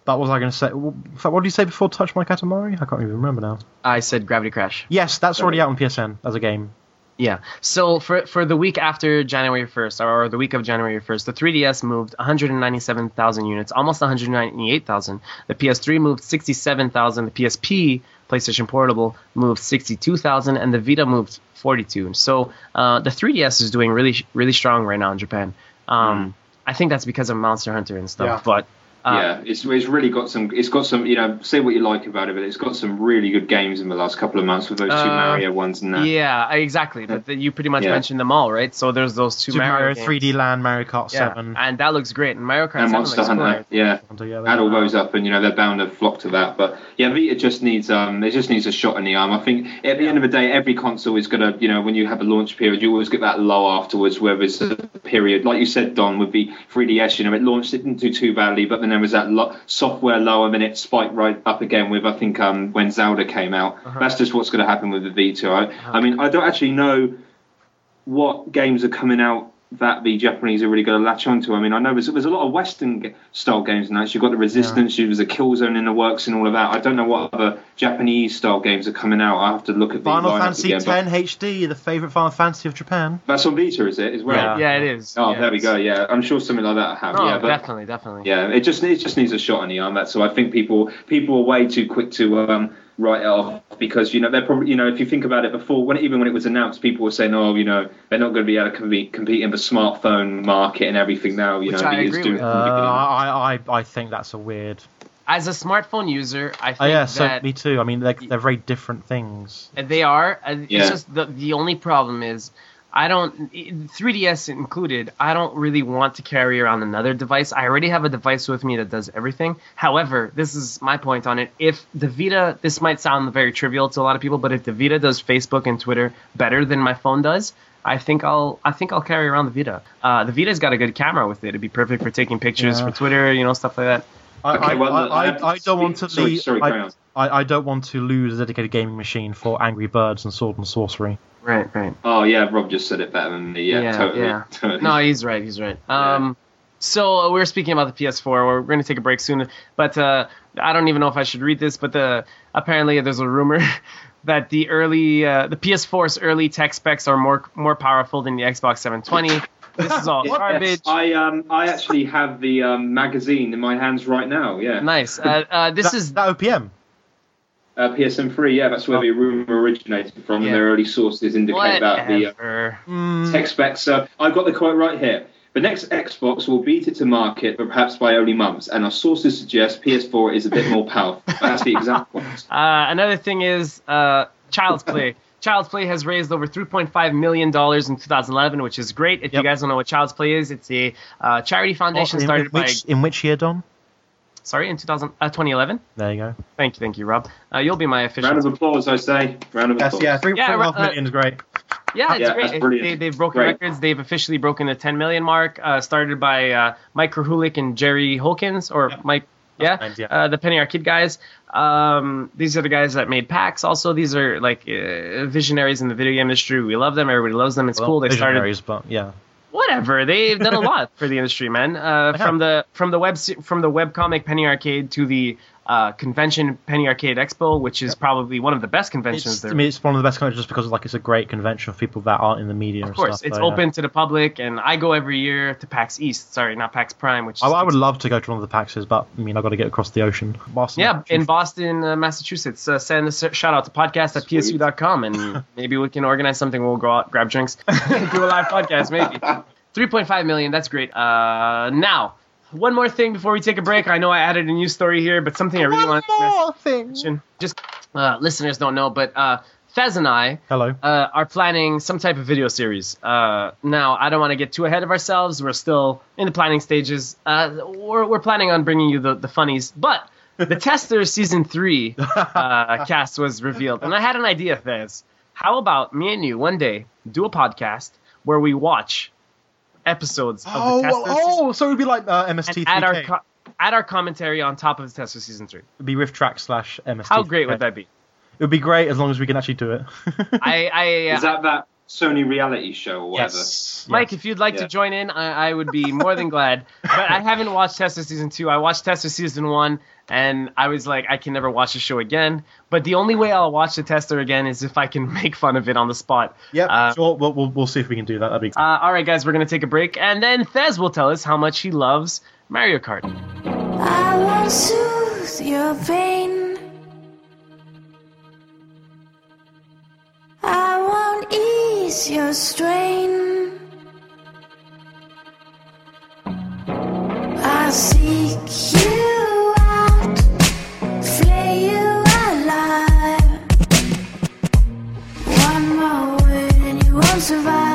But what was I going to say? W- in fact, What did you say before Touch My Katamari? I can't even remember now. I said Gravity Crash. Yes, that's already out on PSN as a game. Yeah. So for for the week after January 1st, or the week of January 1st, the 3DS moved 197,000 units, almost 198,000. The PS3 moved 67,000. The PSP, PlayStation Portable, moved 62,000, and the Vita moved 42. So uh, the 3DS is doing really really strong right now in Japan. Um, I think that's because of Monster Hunter and stuff. Yeah. But uh, yeah, it's, it's really got some. It's got some. You know, say what you like about it, but it's got some really good games in the last couple of months with those two Uh, Mario ones and that. yeah, exactly. But you pretty much Yeah. mentioned them all, right? So there's those two Super Mario, games. 3D Land, Mario Kart Yeah, 7. and that looks great. And Mario Kart and 7 Monster looks Hunter, great. yeah. Yeah, Add all those up, and you know they're bound to flock to that. But yeah, Vita just needs um, it just needs a shot in the arm. I think at the end of the day, every console is gonna, you know, when you have a launch period, you always get that low afterwards, where there's a period, like you said, Don, would be 3DS. You know, it launched, it didn't do too badly, but then there was that lo- software lower it spiked right up again with I think um, when Zelda came out. Uh-huh. That's just what's going to happen with the Vita. I, I mean, I don't actually know what games are coming out that the Japanese are really going to latch onto. I mean, I know there's, there's a lot of Western style games and that. You've got the Resistance, there's a Killzone in the works and all of that. I don't know what other Japanese style games are coming out. I have to look at the Final Fantasy again, but- X HD, the favourite Final Fantasy of Japan. That's on Vita, is it? As well. Yeah. Yeah, it is. Oh, Yeah, there we go. Yeah, I'm sure something like that I have. Oh, yeah, but definitely, definitely. yeah, it just it just needs a shot in the arm. That's so I think people people are way too quick to um, write it off because you know they're probably you know if you think about it before when even when it was announced, people were saying oh you know they're not going to be able to compete compete in the smartphone market and everything now. You Which know, I agree doing with. Uh, from the beginning. I, I, I think that's a weird. As a smartphone user, I think Oh, yeah, so me too. I mean, they're, they're very different things. they are. uh, Yeah. Just the the only problem is. I don't, 3DS included, I don't really want to carry around another device. I already have a device with me that does everything. However, this is my point on it. If the Vita, this might sound very trivial to a lot of people, but if the Vita does Facebook and Twitter better than my phone does, I think I'll I think I'll carry around the Vita. Uh, the Vita's got a good camera with it. It'd be perfect for taking pictures Yeah. for Twitter, you know, stuff like that. I, Okay, I, well, I, I I, have to I don't want to speak- sorry, leave. sorry, carry I, on. I, I don't want to lose a dedicated gaming machine for Angry Birds and Sword and Sorcery. Right, right. Oh yeah, Rob just said it better than me. Yeah, Yeah, totally. yeah. totally. No, he's right. He's right. Um, so uh, we are speaking about the PS4. We're going to take a break soon, but uh, I don't even know if I should read this. But the apparently there's a rumor that the early uh, the PS4's early tech specs are more more powerful than the Xbox 720. This is all Yes, garbage. I um I actually have the um, magazine in my hands right now. Yeah, Nice. Uh, uh, this that, is that OPM. Uh, PSM3. Yeah, that's where Oh. the rumor originated from. Yeah. and Their early sources indicate that the uh. Mm, tech specs. So I've got the quote right here. The next Xbox will beat it to market, but perhaps by only months. And our sources suggest PS4 is a bit more powerful. That's the exact quote. Uh, another thing is uh, Child's Play. Child's Play has raised over 3.5 million dollars in 2011, which is great. If you guys don't know what Child's Play is, it's a uh, charity foundation oh, started in which, in which year, Don? By sorry in 2000 uh, 2011. There you go. Thank you, thank you, Rob. Uh, you'll be my official. Round of applause, I say. Round of applause. Yeah, three, Yeah, three and a half uh, million is great. Yeah, it's Yeah, great. that's brilliant. They, they've broken Great. records. They've officially broken the 10 million mark. Uh, started by uh, Mike Krahulik and Jerry Holkins, or Yep. Mike. Yeah, names, yeah. Uh, the Penny Arcade guys. Um, these are the guys that made PAX. Also, these are like uh, visionaries in the video game industry. We love them. Everybody loves them. It's Well, cool. They started but yeah. Whatever. They've done a lot for the industry, man. Uh, from the from the web from the webcomic Penny Arcade to the uh, convention Penny Arcade Expo, which is probably one of the best conventions It's, there. I mean, it's one of the best conventions just because like it's a great convention for people that aren't in the media. of course, stuff, it's so, yeah. open to the public, and I go every year to PAX East. Sorry, not PAX Prime, which I, I would love to go to one of the PAXes, but I mean, I've got to get across the ocean. Boston. Yeah, in Boston, uh, Massachusetts. Uh, send a shout out to podcast at Sweet. psu.com and maybe we can organize something. We'll go out, grab drinks, do a live podcast, maybe. 3.5 million, that's great. Uh, now, one more thing before we take a break. I know I added a new story here, but something I really want more thing. mention. Just uh, listeners don't know, but uh, Fez and I Hello. uh, are planning some type of video series. Uh, now, I don't want to get too ahead of ourselves. We're still in the planning stages. Uh, we're, we're planning on bringing you the, the funnies, but the Tester season three uh, cast was revealed, and I had an idea, Fez. How about me and you one day do a podcast where we watch episodes of Oh, the Tester oh, so it would be like uh, season MST. and add our co- add our commentary on top of the Tester season three? It'd be RiffTrax slash MST. How great would that be? It would be great as long as we can actually do it. I, I uh, Is that that Sony reality show or whatever? yes. Mike, yes. if you'd like to join in, I, I would be more than glad. But I haven't watched Tester season two. I watched Tester season one, and I was like, I can never watch the show again. But the only way I'll watch the Tester again is if I can make fun of it on the spot. Yep, Uh, sure. We'll, we'll, we'll see if we can do that. That'd be Uh, all right, guys, we're gonna take a break, and then Thez will tell us how much he loves Mario Kart. I won't soothe your pain. Ease your strain. I seek you out, you alive. One more word and you won't survive.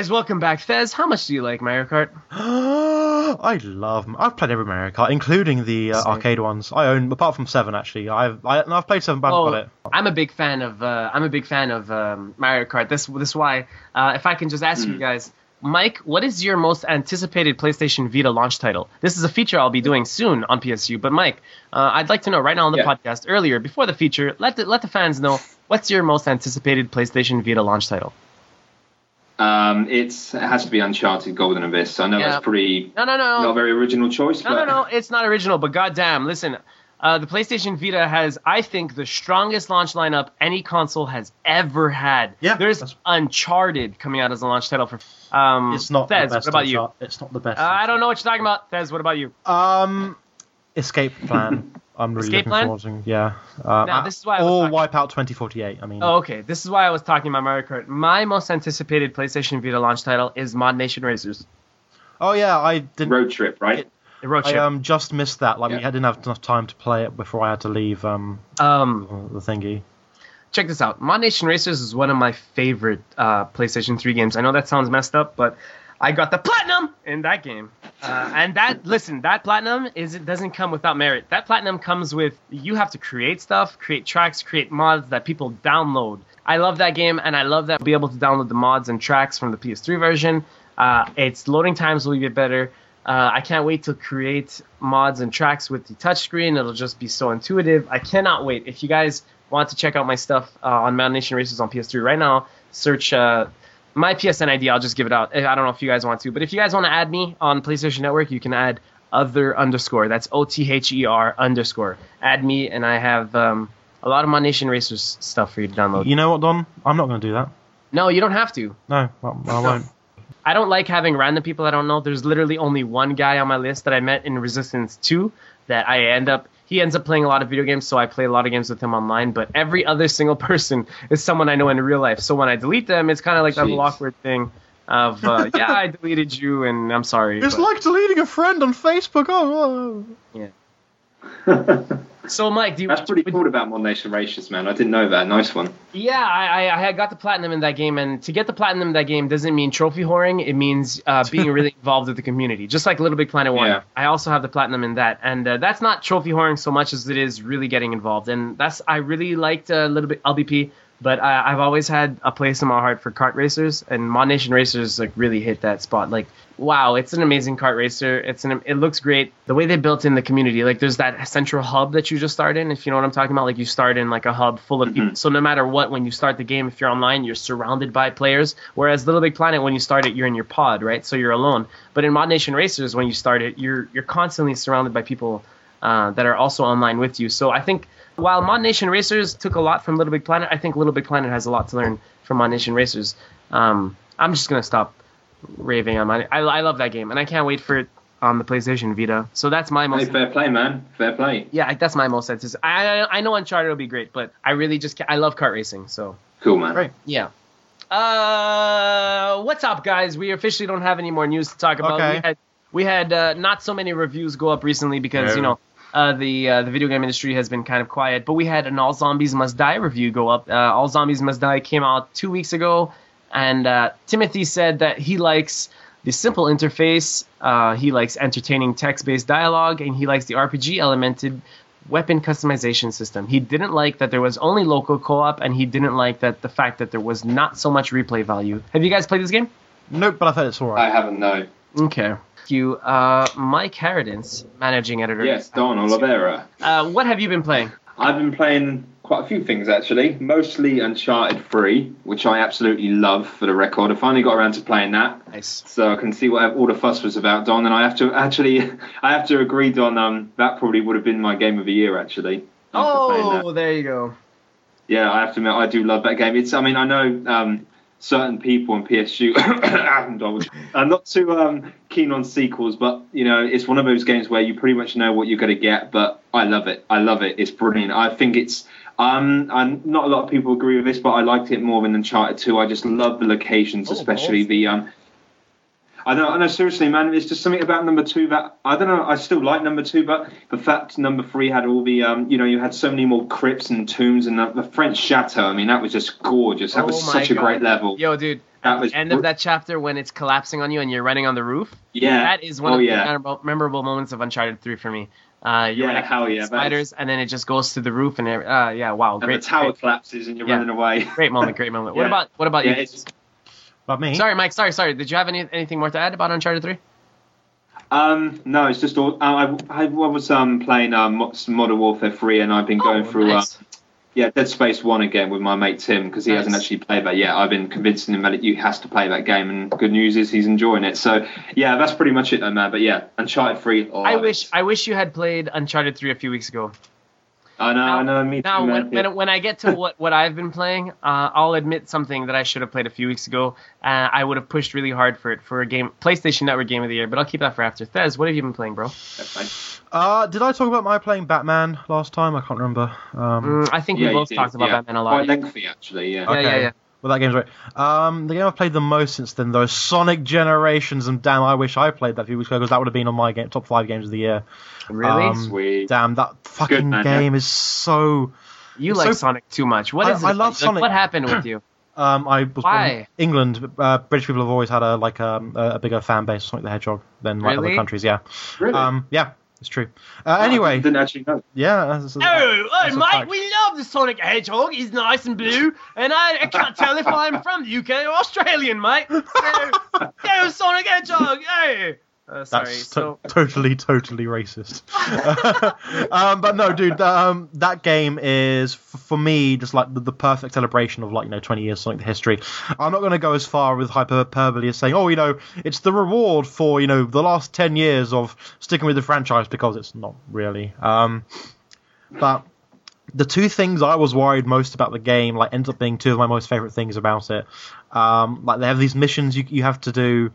Guys, welcome back. Fez, how much do you like Mario Kart? I love. I've played every Mario Kart, including the uh, arcade ones. I own, apart from seven, actually. I've I, no, I've played seven, but oh, it. I'm a big fan of uh, I'm a big fan of um, Mario Kart. This this is why uh, if I can just ask you guys, Mike, what is your most anticipated PlayStation Vita launch title? This is a feature I'll be doing soon on PSU. But Mike, uh, I'd like to know right now on the Yeah. podcast earlier before the feature. Let the, let the fans know what's your most anticipated PlayStation Vita launch title. Um, it's it has to be Uncharted Golden Abyss. I know Yeah. that's pretty No, no, no, not a very original choice, No, but no, no, it's not original, but goddamn, listen. Uh, the PlayStation Vita has, I think, the strongest launch lineup any console has ever had. Yeah, there's that's- Uncharted coming out as a launch title for. Um, It's not Fez, the best. what about you? Uncharted- It's not the best. Uh, I don't know what you're talking about. Fez, what about you? Um, Escape Plan. I'm really Escape looking Plan? forward to. Yeah. Uh, Now, this is why I or talking- Wipeout 2048. I mean. Oh, okay. This is why I was talking about Mario Kart. My most anticipated PlayStation Vita launch title is Mod Nation Racers. Oh yeah, I didn't. road trip, right? The road I trip. um just missed that. Like we didn't have enough time to play it before I had to leave um um, the thingy. check this out. Mod Nation Racers is one of my favorite uh, PlayStation 3 games. I know that sounds messed up, but I got the platinum in that game. Uh, and that, listen, that platinum is it doesn't come without merit. That platinum comes with you have to create stuff, create tracks, create mods that people download. I love that game, and I love that be able to download the mods and tracks from the PS3 version. Uh, its loading times will get better. Uh, I can't wait to create mods and tracks with the touchscreen. It'll just be so intuitive. I cannot wait. If you guys want to check out my stuff uh, on Mod Nation Racers on PS3 right now, search uh, my PSN ID. I'll just give it out. I don't know if you guys want to, but if you guys want to add me on PlayStation Network, you can add other underscore. That's O T H E R underscore. Add me, and I have um, a lot of my Nation Racers stuff for you to download. You know what, Don? I'm not going to do that. No, you don't have to. No, I, I won't. I don't like having random people I don't know. There's literally only one guy on my list that I met in Resistance 2 that I end up he ends up playing a lot of video games, so I play a lot of games with him online, but every other single person is someone I know in real life. So when I delete them, it's kind of like that Jeez. little awkward thing of uh, yeah, I deleted you and I'm sorry. It's but- like deleting a friend on Facebook. Oh, oh. so Mike, do you That's pretty cool about Mod Nation Racers, man. I didn't know that. Nice one. Yeah, I, I, got the platinum in that game, and to get the platinum in that game doesn't mean trophy whoring. It means uh, being really involved with the community, just like Little Big Planet One. Yeah. I also have the platinum in that, and uh, that's not trophy whoring so much as it is really getting involved. And that's I really liked uh, Little Bit LBP, but I, I've always had a place in my heart for kart racers, and Mod Nation Racers like really hit that spot. Like, wow, it's an amazing kart racer. It's an it looks great. The way they built in the community, like there's that central hub that you just start in. If you know what I'm talking about, like you start in like a hub full of people. So no matter what, when you start the game, if you're online, you're surrounded by players. Whereas Little Big Planet, when you start it, you're in your pod, right? So you're alone. But in Mod Nation Racers, when you start it, you're you're constantly surrounded by people uh, that are also online with you. So I think while Mod Nation Racers took a lot from Little Big Planet, I think Little Big Planet has a lot to learn from Mod Nation Racers. Um, I'm just gonna stop raving on my. I, I love that game, and I can't wait for it on the PlayStation Vita. So that's my most. Hey, most. fair play, man. Fair play. Yeah, that's my most antici- I I know Uncharted will be great, but I really just ca I love kart racing. So Cool, man. Right. yeah. Uh, what's up, guys? We officially don't have any more news to talk about. Okay. We had we had uh, not so many reviews go up recently because you know uh, the uh, the video game industry has been kind of quiet. But we had an All Zombies Must Die review go up. Uh, All Zombies Must Die came out two weeks ago, and uh, Timothy said that he likes the simple interface, uh, he likes entertaining text-based dialogue, and he likes the RPG elemented weapon customization system. He didn't like that there was only local co-op, and he didn't like that the fact that there was not so much replay value. Have you guys played this game? Nope, but I thought it's alright. I haven't, no. Okay. You. Uh, Mike Harradence, managing editor. Yes, Don Oliveira. Uh, what have you been playing? I've been playing quite a few things actually, mostly Uncharted 3, which I absolutely love for the record. I finally got around to playing that, Nice. so I can see what all the fuss was about, Don. And I have to actually, I have to agree, Don. Um, that probably would have been my game of the year actually. after playing that. Oh, there you go. Yeah, I have to admit, I do love that game. It's, I mean, I know um, certain people in PSU and I'm not too um, keen on sequels, but you know, it's one of those games where you pretty much know what you're going to get. But I love it. I love it. It's brilliant. I think it's. Um, and not a lot of people agree with this, but I liked it more than Uncharted 2. I just love the locations, Oh, especially balls. the um, I know, I know. Seriously, man, it's just something about number two that I don't know. I still like number two, but the fact number three had all the, um, you know, you had so many more crypts and tombs and the, the French chateau. I mean, that was just gorgeous. That Oh was such a great level. Yo, dude. That at was the end of that chapter when it's collapsing on you and you're running on the roof. Yeah. That is one oh, of the memorable, memorable moments of Uncharted 3 for me. Uh, you're Yeah, hell yeah, spiders, and then it just goes to the roof, and every- uh, yeah, wow, And great, the tower great, collapses and you're Yeah. running away. great moment, great moment. What Yeah. about what about Yeah, you? It's- But me, Sorry, Mike. Sorry, sorry. Did you have any anything more to add about Uncharted 3? Um, no, it's just all. I, I, I was um playing um Mo- Modern Warfare 3 and I've been going Oh, through nice. um, yeah Dead Space 1 again with my mate Tim because he hasn't actually played that yet. I've been convincing him that he has to play that game and good news is he's enjoying it. So yeah, that's pretty much it though, man. But yeah, Uncharted 3. I wish it. I wish you had played Uncharted 3 a few weeks ago. I know, I know, me Now, too, man. when, when, when I get to what, what I've been playing, uh, I'll admit something that I should have played a few weeks ago. Uh, I would have pushed really hard for it for a game, PlayStation Network Game of the Year, but I'll keep that for after. Thez, what have you been playing, bro? uh, did I talk about my playing Batman last time? I can't remember. Um, Mm, I think yeah, we you both did, talked about yeah. Batman a lot. Quite lengthy actually, yeah. Yeah, yeah, yeah. Well, that game's right. Um, the game I've played the most since then, though, Sonic Generations, and damn, I wish I played that a few weeks ago because that would have been on my game, top five games of the year. Really? Um, Sweet. Damn, that fucking man, game is so. you like so- Sonic too much. What I- is it? I love? Like, Sonic. what happened with you? Um, I was born Why? in England. Uh, British people have always had a like um, a, a bigger fan base of Sonic the Hedgehog than like Really? other countries. Yeah. Really? Um, yeah, it's true. Uh, Oh, I anyway, didn't actually know. yeah. That's, that's, Oh, that's oh, a Mike, fact. we love the Sonic Hedgehog. He's nice and blue, and I, I can't tell if I'm from the UK or Australian, mate. Go, go Sonic Hedgehog, hey. Uh, sorry, That's so totally, totally racist. um, but no, dude, um, that game is f- for me just like the, the perfect celebration of like you know 20 years Sonic the history. I'm not going to go as far with hyperbole as saying, oh, you know, it's the reward for you know the last 10 years of sticking with the franchise because it's not really. Um, but the two things I was worried most about the game, like, ends up being two of my most favorite things about it. Um, like, they have these missions you you have to do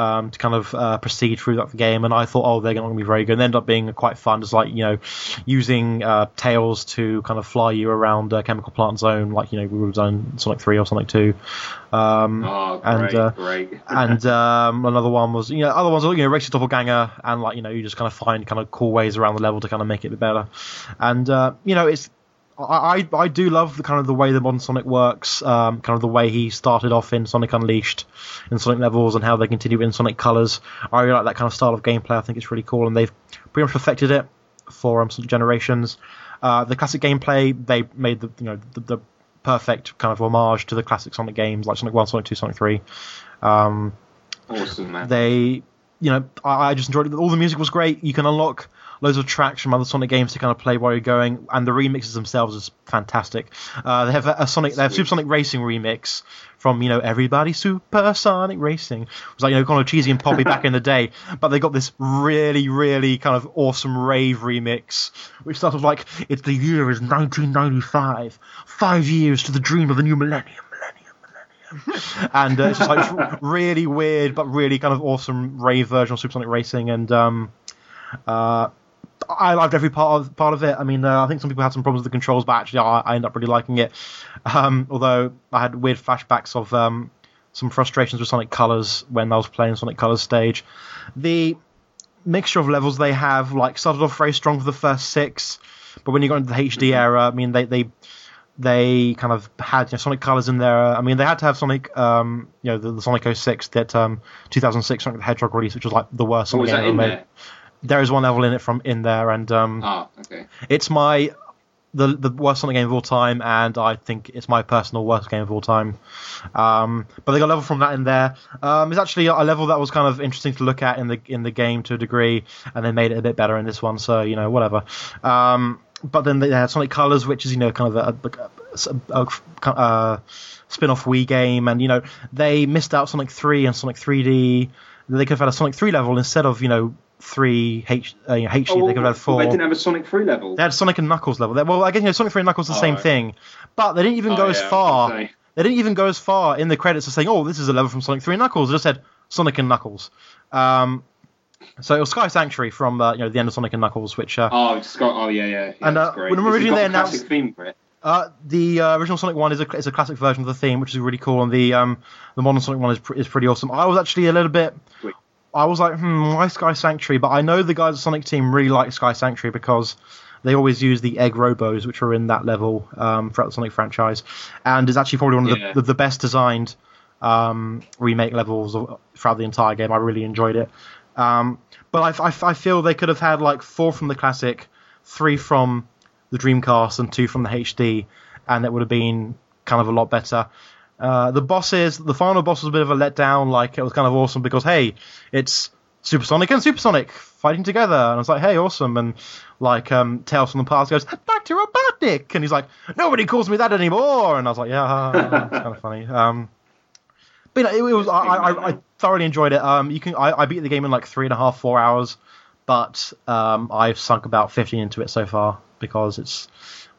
um, to kind of uh, proceed through that game, and I thought, oh, they're not going to be very good. And they end up being quite fun, just like you know, using uh, tails to kind of fly you around uh, Chemical Plant Zone, like you know we would have done Sonic Three or Sonic Two. Um, Oh, great, and uh, great. and um, another one was you know other ones are, you know your doppelganger and like you know you just kind of find kind of cool ways around the level to kind of make it a bit better and uh, you know it's I, I do love the kind of the way the modern Sonic works, um, kind of the way he started off in Sonic Unleashed, in Sonic Levels, and how they continue in Sonic Colors. I really like that kind of style of gameplay. I think it's really cool, and they've pretty much perfected it for um, Sonic Generations. Uh, the classic gameplay, they made the you know the, the perfect kind of homage to the classic Sonic games like Sonic One, Sonic Two, Sonic Three. Um, awesome, man. they you know I, I just enjoyed it. All the music was great. You can unlock loads of tracks from other sonic games to kind of play while you're going and the remixes themselves is fantastic. Uh, they have a, a sonic they have Super Sonic racing remix from you know everybody Super Sonic racing. It was like you know kind of cheesy and poppy back in the day but they got this really really kind of awesome rave remix which starts with like it's the year is 1995 five years to the dream of the new millennium and uh, it's just like really weird but really kind of awesome rave version of Supersonic Racing, and um, uh, I loved every part of part of it. I mean, uh, I think some people had some problems with the controls, but actually, I, I ended up really liking it. Um, although I had weird flashbacks of um, some frustrations with Sonic Colors when I was playing Sonic Colors stage. The mixture of levels they have like started off very strong for the first six, but when you got into the HD era, I mean, they they they kind of had you know, Sonic Colors in there. I mean, they had to have Sonic, um, you know, the, the Sonic 06 that um, 2006 Sonic the Hedgehog release, which was like the worst Sonic was game ever made. there? There is one level in it from in there, and um, Oh, okay. it's my the the worst Sonic game of all time, and I think it's my personal worst game of all time. Um, but they got a level from that in there. Um, it's actually a level that was kind of interesting to look at in the in the game to a degree, and they made it a bit better in this one. So you know, whatever. Um, but then they had Sonic Colors, which is you know kind of a, a, a, a, spin-off Wii game, and you know they missed out Sonic 3 and Sonic 3D. They could have had a Sonic 3 level instead of you know three H uh, you know, HD. Oh, they could have had four. They didn't have a Sonic 3 level. They had Sonic and Knuckles level. They- Well, I guess you know Sonic 3 and Knuckles the Oh, same right. thing, but they didn't even Oh, go as yeah, I was far. They didn't even go as far in the credits as saying, "Oh, this is a level from Sonic 3 and Knuckles." They just said Sonic and Knuckles. Um, so it was Sky Sanctuary from uh, you know the end of Sonic and Knuckles, which uh, Oh, Scott. Oh, yeah, yeah. yeah And, uh, great. when It's originally the they announced- classic theme for it. Uh, the uh, original Sonic One is a is a classic version of the theme, which is really cool, and the um, the modern Sonic One is pr- is pretty awesome. I was actually a little bit, Sweet. I was like, hmm, why Sky Sanctuary? But I know the guys at Sonic Team really like Sky Sanctuary because they always use the Egg Robos, which are in that level um, throughout the Sonic franchise, and is actually probably one of Yeah. the, the, the best designed um, remake levels of, throughout the entire game. I really enjoyed it. Um, but I, I, I feel they could have had like four from the classic, three from the Dreamcast, and two from the HD, and it would have been kind of a lot better. Uh, the bosses, the final boss was a bit of a letdown. Like it was kind of awesome because hey, it's Supersonic and Supersonic fighting together, and I was like, hey, awesome. And like um, Tails from the past goes, Doctor Robotnik, and he's like, nobody calls me that anymore. And I was like, yeah, it's kind of funny. Um, but you know, it, it was I, I, I thoroughly enjoyed it. Um, you can I, I beat the game in like three and a half, four hours, but um, I've sunk about fifteen into it so far because it's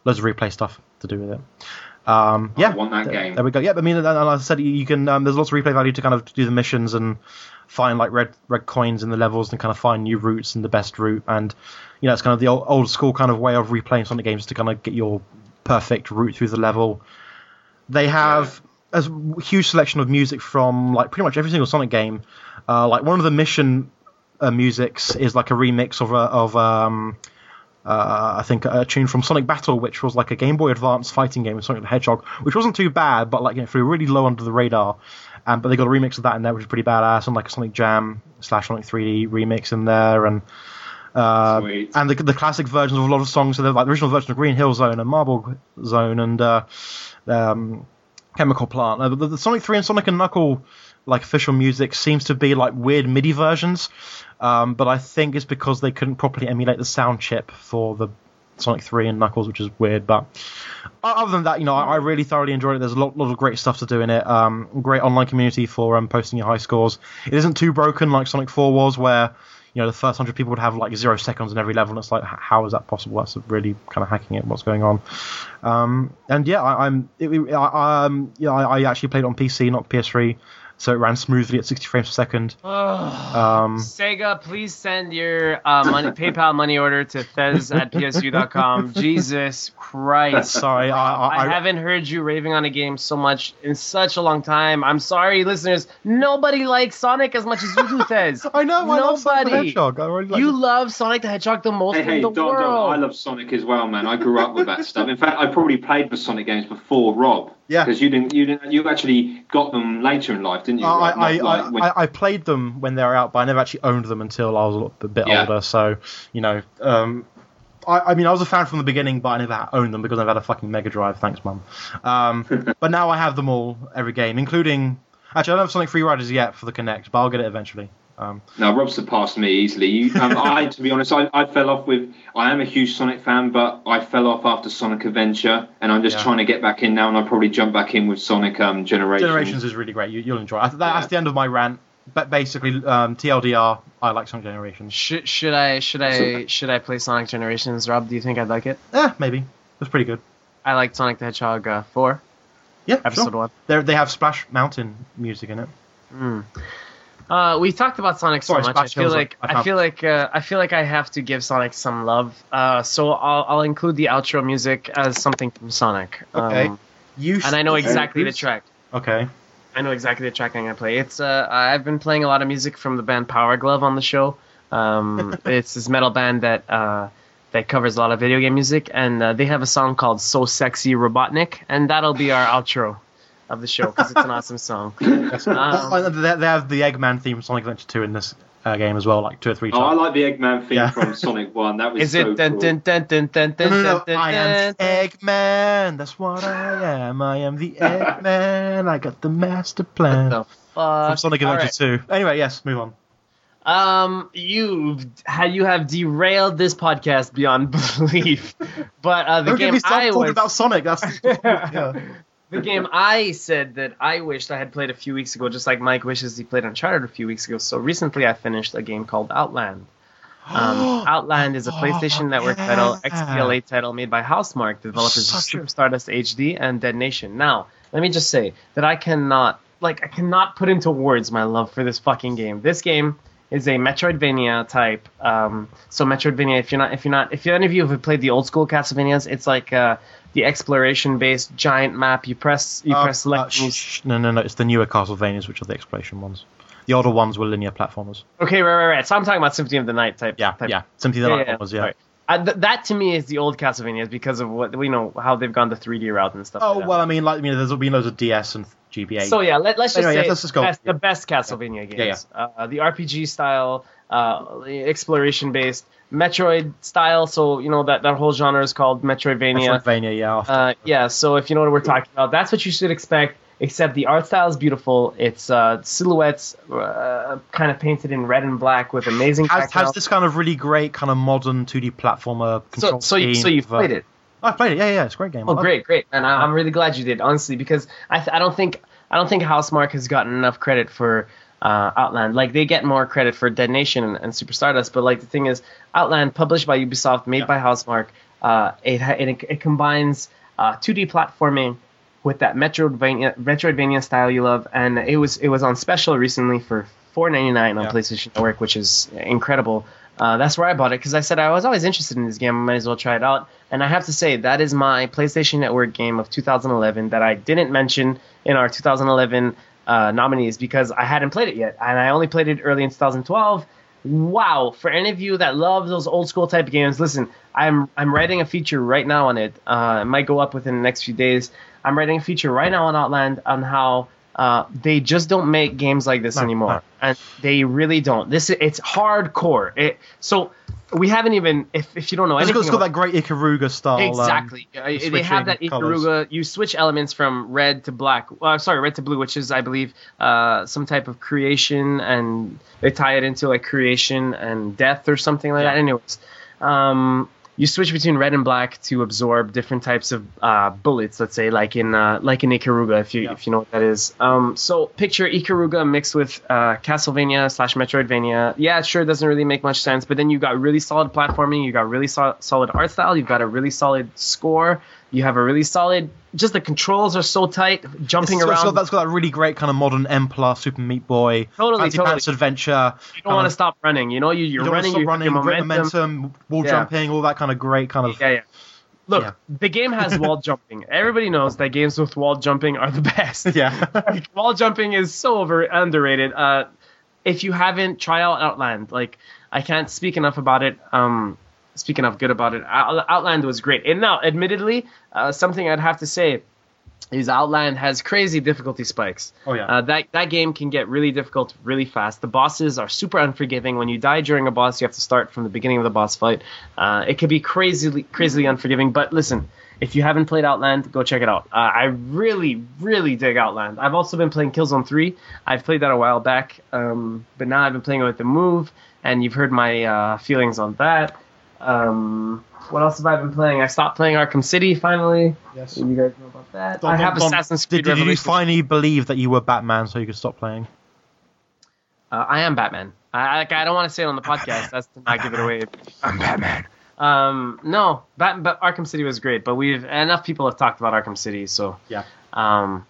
loads of replay stuff to do with it. Um, yeah, want that there, game. There we go. Yeah, I mean, and, and I said you you can. Um, there's lots of replay value to kind of do the missions and find like red red coins in the levels and kind of find new routes and the best route. And you know, it's kind of the old, old school kind of way of replaying Sonic games to kind of get your perfect route through the level. They have a huge selection of music from like pretty much every single Sonic game. Uh, like one of the mission uh, musics is like a remix of a, of um, uh, I think a tune from Sonic Battle, which was like a Game Boy Advance fighting game with Sonic the Hedgehog, which wasn't too bad, but like you know, flew really low under the radar. Um, but they got a remix of that in there, which is pretty badass, and like a Sonic Jam slash Sonic 3D remix in there, and uh, Sweet. and the, the classic versions of a lot of songs. So like the original version of Green Hill Zone and Marble Zone and uh, um, Chemical Plant. Uh, the, the Sonic 3 and Sonic and Knuckle like official music seems to be like weird MIDI versions, um, but I think it's because they couldn't properly emulate the sound chip for the Sonic 3 and Knuckles, which is weird. But other than that, you know, I, I really thoroughly enjoyed it. There's a lot, lot of great stuff to do in it. Um, great online community for um, posting your high scores. It isn't too broken like Sonic 4 was, where you know the first hundred people would have like zero seconds in every level, and it's like, how is that possible? That's really kind of hacking it. What's going on? Um, and yeah, I, it- I, um, yeah, I, I actually played on PC, not PS3, so it ran smoothly at 60 frames per second. Um, Sega, please send your uh, money, PayPal money order to Fez at PSU.com. Jesus Christ. sorry, I, I, I haven't heard you raving on a game so much in such a long time. I'm sorry, listeners. Nobody likes Sonic as much as you do, Fez. I know. I love Sonic the Hedgehog. I really like You the- love Sonic the Hedgehog the most Hey, hey, in the Don, world. Don, I love Sonic as well, man. I grew up with that stuff. In fact, I probably played the Sonic games before Rob. Yeah. Because you didn't, you didn't, you actually got them later in life, didn't you? Rob? I, I, I, like when- I, I played them when they were out, but I never actually owned them until I was a bit Yeah. older. So, you know, um, I, I mean, I was a fan from the beginning, but I never owned them because I've had a fucking Mega Drive. Thanks, mum. Um, but now I have them all, every game, including. Actually, I don't have Sonic Free Riders yet for the Kinect, but I'll get it eventually. Um, No, Rob surpassed me easily. You, um, I, to be honest, I, I fell off with. I am a huge Sonic fan, but I fell off after Sonic Adventure, and I'm just Yeah. trying to get back in now. And I'll probably jump back in with Sonic um, Generations. Generations is really great. You, you'll enjoy it. I- that- That's the end of my rant. But basically, um, TLDR, I like Sonic Generations. Should, should I should I should I play Sonic Generations, Rob? Do you think I'd like it? Eh, maybe. It's pretty good. I like Sonic the Hedgehog uh, 4, Yeah, episode sure. 1. They're, they have Splash Mountain music in it. Uh, we talked about Sonic so much. I feel like I I feel like uh, I feel like I have to give Sonic some love. Uh, so I'll I'll include the outro music as something from Sonic. Okay. Um, You and I know exactly the track. Okay. I know exactly the track I'm gonna play. It's uh, I've been playing a lot of music from the band Power Glove on the show. Um, it's this metal band that uh, that covers a lot of video game music, and uh, they have a song called "So Sexy Robotnik," and that'll be our outro of the show because it's an awesome song. Yes. Um, Oh, they, they have the Eggman theme from Sonic Adventure 2 in this uh, game as well, like two or three Oh, I like the Eggman theme Yeah. from Sonic One. That was Is so it dun, cool. dun, dun, dun, dun, no, dun, no, no, dun, dun, I am dun. Eggman. That's what I am. I am the Eggman. I got the master plan. the From fuck? Sonic All Adventure 2. Anyway, yes, move on. Um, you've had you have derailed this podcast beyond belief. But uh, the Don't get game me started I talking was about Sonic. That's yeah. The game I said that I wished I had played a few weeks ago, just like Mike wishes he played Uncharted a few weeks ago. So recently, I finished a game called Outland. Um, Outland is a PlayStation Network title, XBLA title made by Housemarque, developers of Such Super Stardust HD and Dead Nation. Now, let me just say that I cannot, like, I cannot put into words my love for this fucking game. This game is a Metroidvania type. Um, so Metroidvania, if you're not, if you're not, if any of you have played the old school Castlevanias, it's like uh, the exploration based giant map. You press, you Uh, press select. uh, sh- sh- no, no, no. It's the newer Castlevanias, which are the exploration ones. The older ones were linear platformers. okay, right, right, right. So I'm talking about Symphony of the Night type. Yeah, type. yeah. Symphony of the Night one was, yeah. Uh, th- that to me is the old Castlevanias because of what we know how they've gone the 3D route and stuff. Oh like well, I mean, like, I mean, there's been loads of DS and GBA. So yeah, let, us just Anyway, say let's just go. best, the best Castlevania games. Yeah, Uh, the RPG style, uh, exploration based, Metroid style. So you know that that whole genre is called Metroidvania. Metroidvania, yeah. Uh, yeah, so if you know what we're talking about, that's what you should expect. Except the art style is beautiful. It's uh, silhouettes, uh, kind of painted in red and black with amazing. has, has this kind of really great kind of modern 2D platformer so control so you, scheme so you've played it. I've played it. Yeah, yeah, it's a great game. Oh, great, great, and I, I'm really glad you did, honestly, because I, th- I don't think I don't think Housemarque has gotten enough credit for uh, Outland. Like they get more credit for Dead Nation and, and Super Stardust, but like the thing is, Outland, published by Ubisoft, made Yeah. by Housemarque, uh, it, it it combines uh, 2D platforming with that Metroidvania Metroidvania style you love, and it was it was on special recently for 4.99 on Yeah. PlayStation Network, which is incredible. Uh, that's where I bought it because I said I was always interested in this game. I might as well try it out. And I have to say that is my PlayStation Network game of 2011 that I didn't mention in our 2011 uh, nominees because I hadn't played it yet, and I only played it early in 2012. Wow! For any of you that love those old school type games, listen. I'm I'm writing a feature right now on it. Uh, it might go up within the next few days. I'm writing a feature right now on Outland on how uh, they just don't make games like this anymore, and they really don't. This it's hardcore. It so we haven't even if if you don't know It's anything. got, it's got about- that great Ikaruga style. um, Exactly. Uh, they have that. Ikaruga. You switch elements from red to black. Uh, sorry, red to blue, which is, I believe, uh, some type of creation, and they tie it into like creation and death or something like that. Anyways, um, you switch between red and black to absorb different types of uh, bullets. Let's say, like in uh, like in Ikaruga, if you Yeah. if you know what that is. Um, so picture Ikaruga mixed with uh, Castlevania slash Metroidvania. Yeah, it sure doesn't really make much sense, but then you got really solid platforming. You got really so- solid art style. You've got a really solid score. You have a really solid. Just the controls are so tight. Jumping it's around. got, that's got that really great kind of modern N plus Super Meat Boy, Totally, Fancy totally. Pants Adventure. you don't want to stop running. You know, you, you're You running. You running, momentum. momentum, wall Yeah. jumping, all that kind of great kind of. Yeah, yeah. Look, Yeah. the game has wall jumping. Everybody knows that games with wall jumping are the best. Yeah. Like, wall jumping is so over underrated. Uh, if you haven't, try out Outland. Like I can't speak enough about it. Um, speak of good about it. Out- Outland was great. And now, admittedly, uh, something I'd have to say is Outland has crazy difficulty spikes. Oh, yeah. Uh, that that game can get really difficult really fast. The bosses are super unforgiving. When you die during a boss, you have to start from the beginning of the boss fight. Uh, it can be crazily crazily unforgiving. But listen, if you haven't played Outland, go check it out. Uh, I really really dig Outland. I've also been playing Killzone 3. I've played that a while back, um, but now I've been playing it with the Move, and you've heard my uh, feelings on that. Um, what else have I been playing? I stopped playing Arkham City finally. Yes. You guys know about that. Don- I have Don- Don, Assassin's Creed Did, did you finally believe that you were Batman so you could stop playing? Uh, I am Batman. I, like, I don't want to say it on the podcast. That's to not give it away. I'm Batman. Um, no, Bat, but Arkham City was great. But we've enough people have talked about Arkham City, so Yeah. um,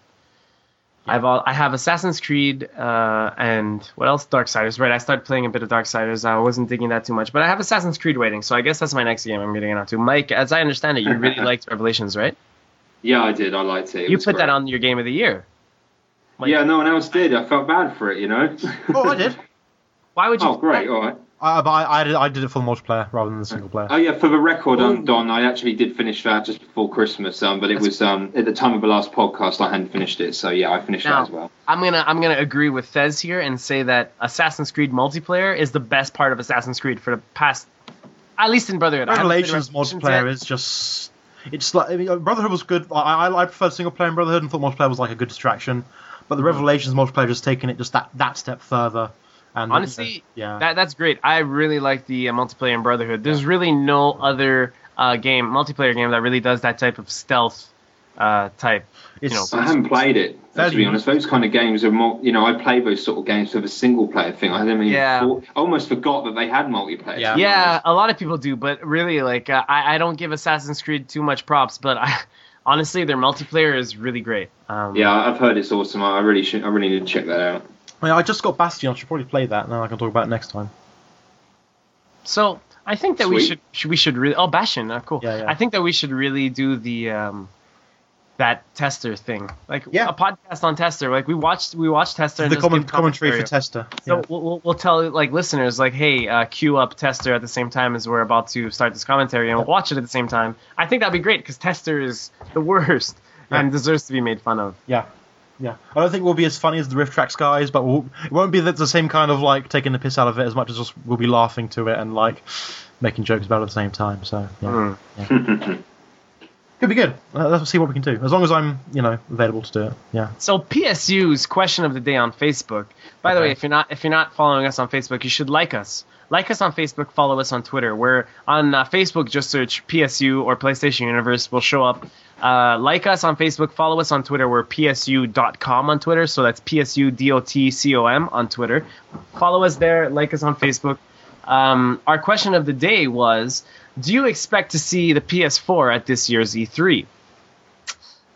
I've all, I have Assassin's Creed uh, and what else? Darksiders. Right, I started playing a bit of Darksiders. I wasn't digging that too much, but I have Assassin's Creed waiting. So I guess that's my next game I'm getting into. Mike, as I understand it, you really liked Revelations, right? Yeah, I did. I liked it. It you put that on your game of the year. Yeah, no one else did. I felt bad for it, you know. Oh, I did. Why would you? oh, great. All right. I, but I, I, did, I did it for the multiplayer rather than the single player. Oh yeah, for the record, um, Don, I actually did finish that just before Christmas. Um, but it was um at the time of the last podcast, I hadn't finished it, so yeah, I finished Now- that as well. I'm gonna I'm gonna agree with Fez here and say that Assassin's Creed multiplayer is the best part of Assassin's Creed for the past, at least in Brotherhood. I haven't Revelations Revelations multiplayer yet. is just. It's like I mean, Brotherhood was good. I, I, I preferred single player in Brotherhood and thought multiplayer was like a good distraction. But the Revelations multiplayer just taking it just that, that step further. And Honestly, yeah. that that's great. I really like the uh, multiplayer in Brotherhood. There's really no other uh, game multiplayer game that really does that type of stealth uh, type. it's, you know, I haven't played it. To be honest, those kind of games are more. You know, I play those sort of games for the single player thing. I didn't even. Yeah. thought- almost forgot that they had multiplayer. Yeah. Yeah, a lot of people do, but really, like uh, I, I don't give Assassin's Creed too much props. But I, honestly, their multiplayer is really great. Um, Yeah, I've heard it's awesome. I really should. I really need to check that out. I, mean, I just got Bastion. I should probably play that. and then I can talk about it next time. So I think that we should, should we should really oh Bastion, uh, cool. Yeah, yeah. I think that we should really do the um, that tester thing, like Yeah. a podcast on tester. Like we watched we watched tester The just comment, give commentary for. Tester. So Yeah. we'll, we'll, we'll tell like listeners like, hey, uh, queue up Tester at the same time as we're about to start this commentary, and we'll watch it at the same time. I think that'd be great because Tester is the worst and deserves to be made fun of. Yeah. Yeah. I don't think we'll be as funny as the RiffTrax guys, but we'll, it won't be the, the same kind of like taking the piss out of it as much as just we'll be laughing to it and like making jokes about it at the same time. So yeah. Mm. could be good. Uh, let's see what we can do. As long as I'm, you know, available to do it. Yeah. So PSU's question of the day on Facebook. By the way, if you're not if you're not following us on Facebook, you should like us. Like us on Facebook. Follow us on Twitter. We're on uh, Facebook. Just search PSU or PlayStation Universe. We'll show up. Uh, like us on Facebook. Follow us on Twitter. We're PSU.com on Twitter. So that's PSU.dot.com on Twitter. Follow us there. Like us on Facebook. Um, our question of the day was: Do you expect to see the PS4 at this year's E E3?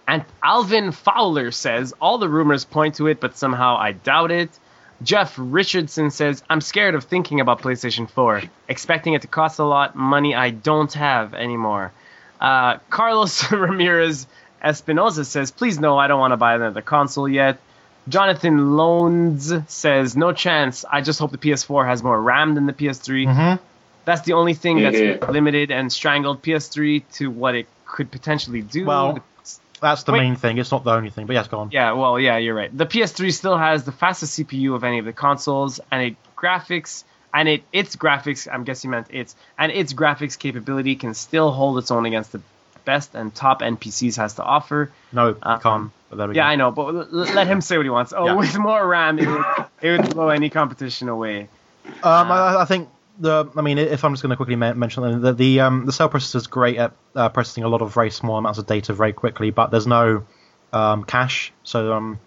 And Alvin Fowler says, all the rumors point to it, but somehow I doubt it. Jeff Richardson says, I'm scared of thinking about PlayStation 4, expecting it to cost a lot, money I don't have anymore. Uh, Carlos Ramirez Espinosa says, please no, I don't want to buy another console yet. Jonathan Loans says, no chance. I just hope the PS4 has more RAM than the PS3. Mm-hmm. That's the only thing that's Yeah. limited and strangled PS3 to what it could potentially do. Well, That's the Wait. main thing. It's not the only thing. But yes, go on. Yeah, well, yeah, you're right. The PS3 still has the fastest CPU of any of the consoles, and it graphics and it its graphics. I'm guessing meant its and its graphics capability can still hold its own against the best and top NPCs has to offer. No, Um, can't. But there we Yeah, go. I know, but l- let him say what he wants. Oh, Yeah. with more RAM, it would, it would blow any competition away. Um, I, I think the. I mean, if I'm just going to quickly mention that the the, um, the cell processor is great at uh, processing a lot of very small amounts of data very quickly, but there's no um, cache, so um,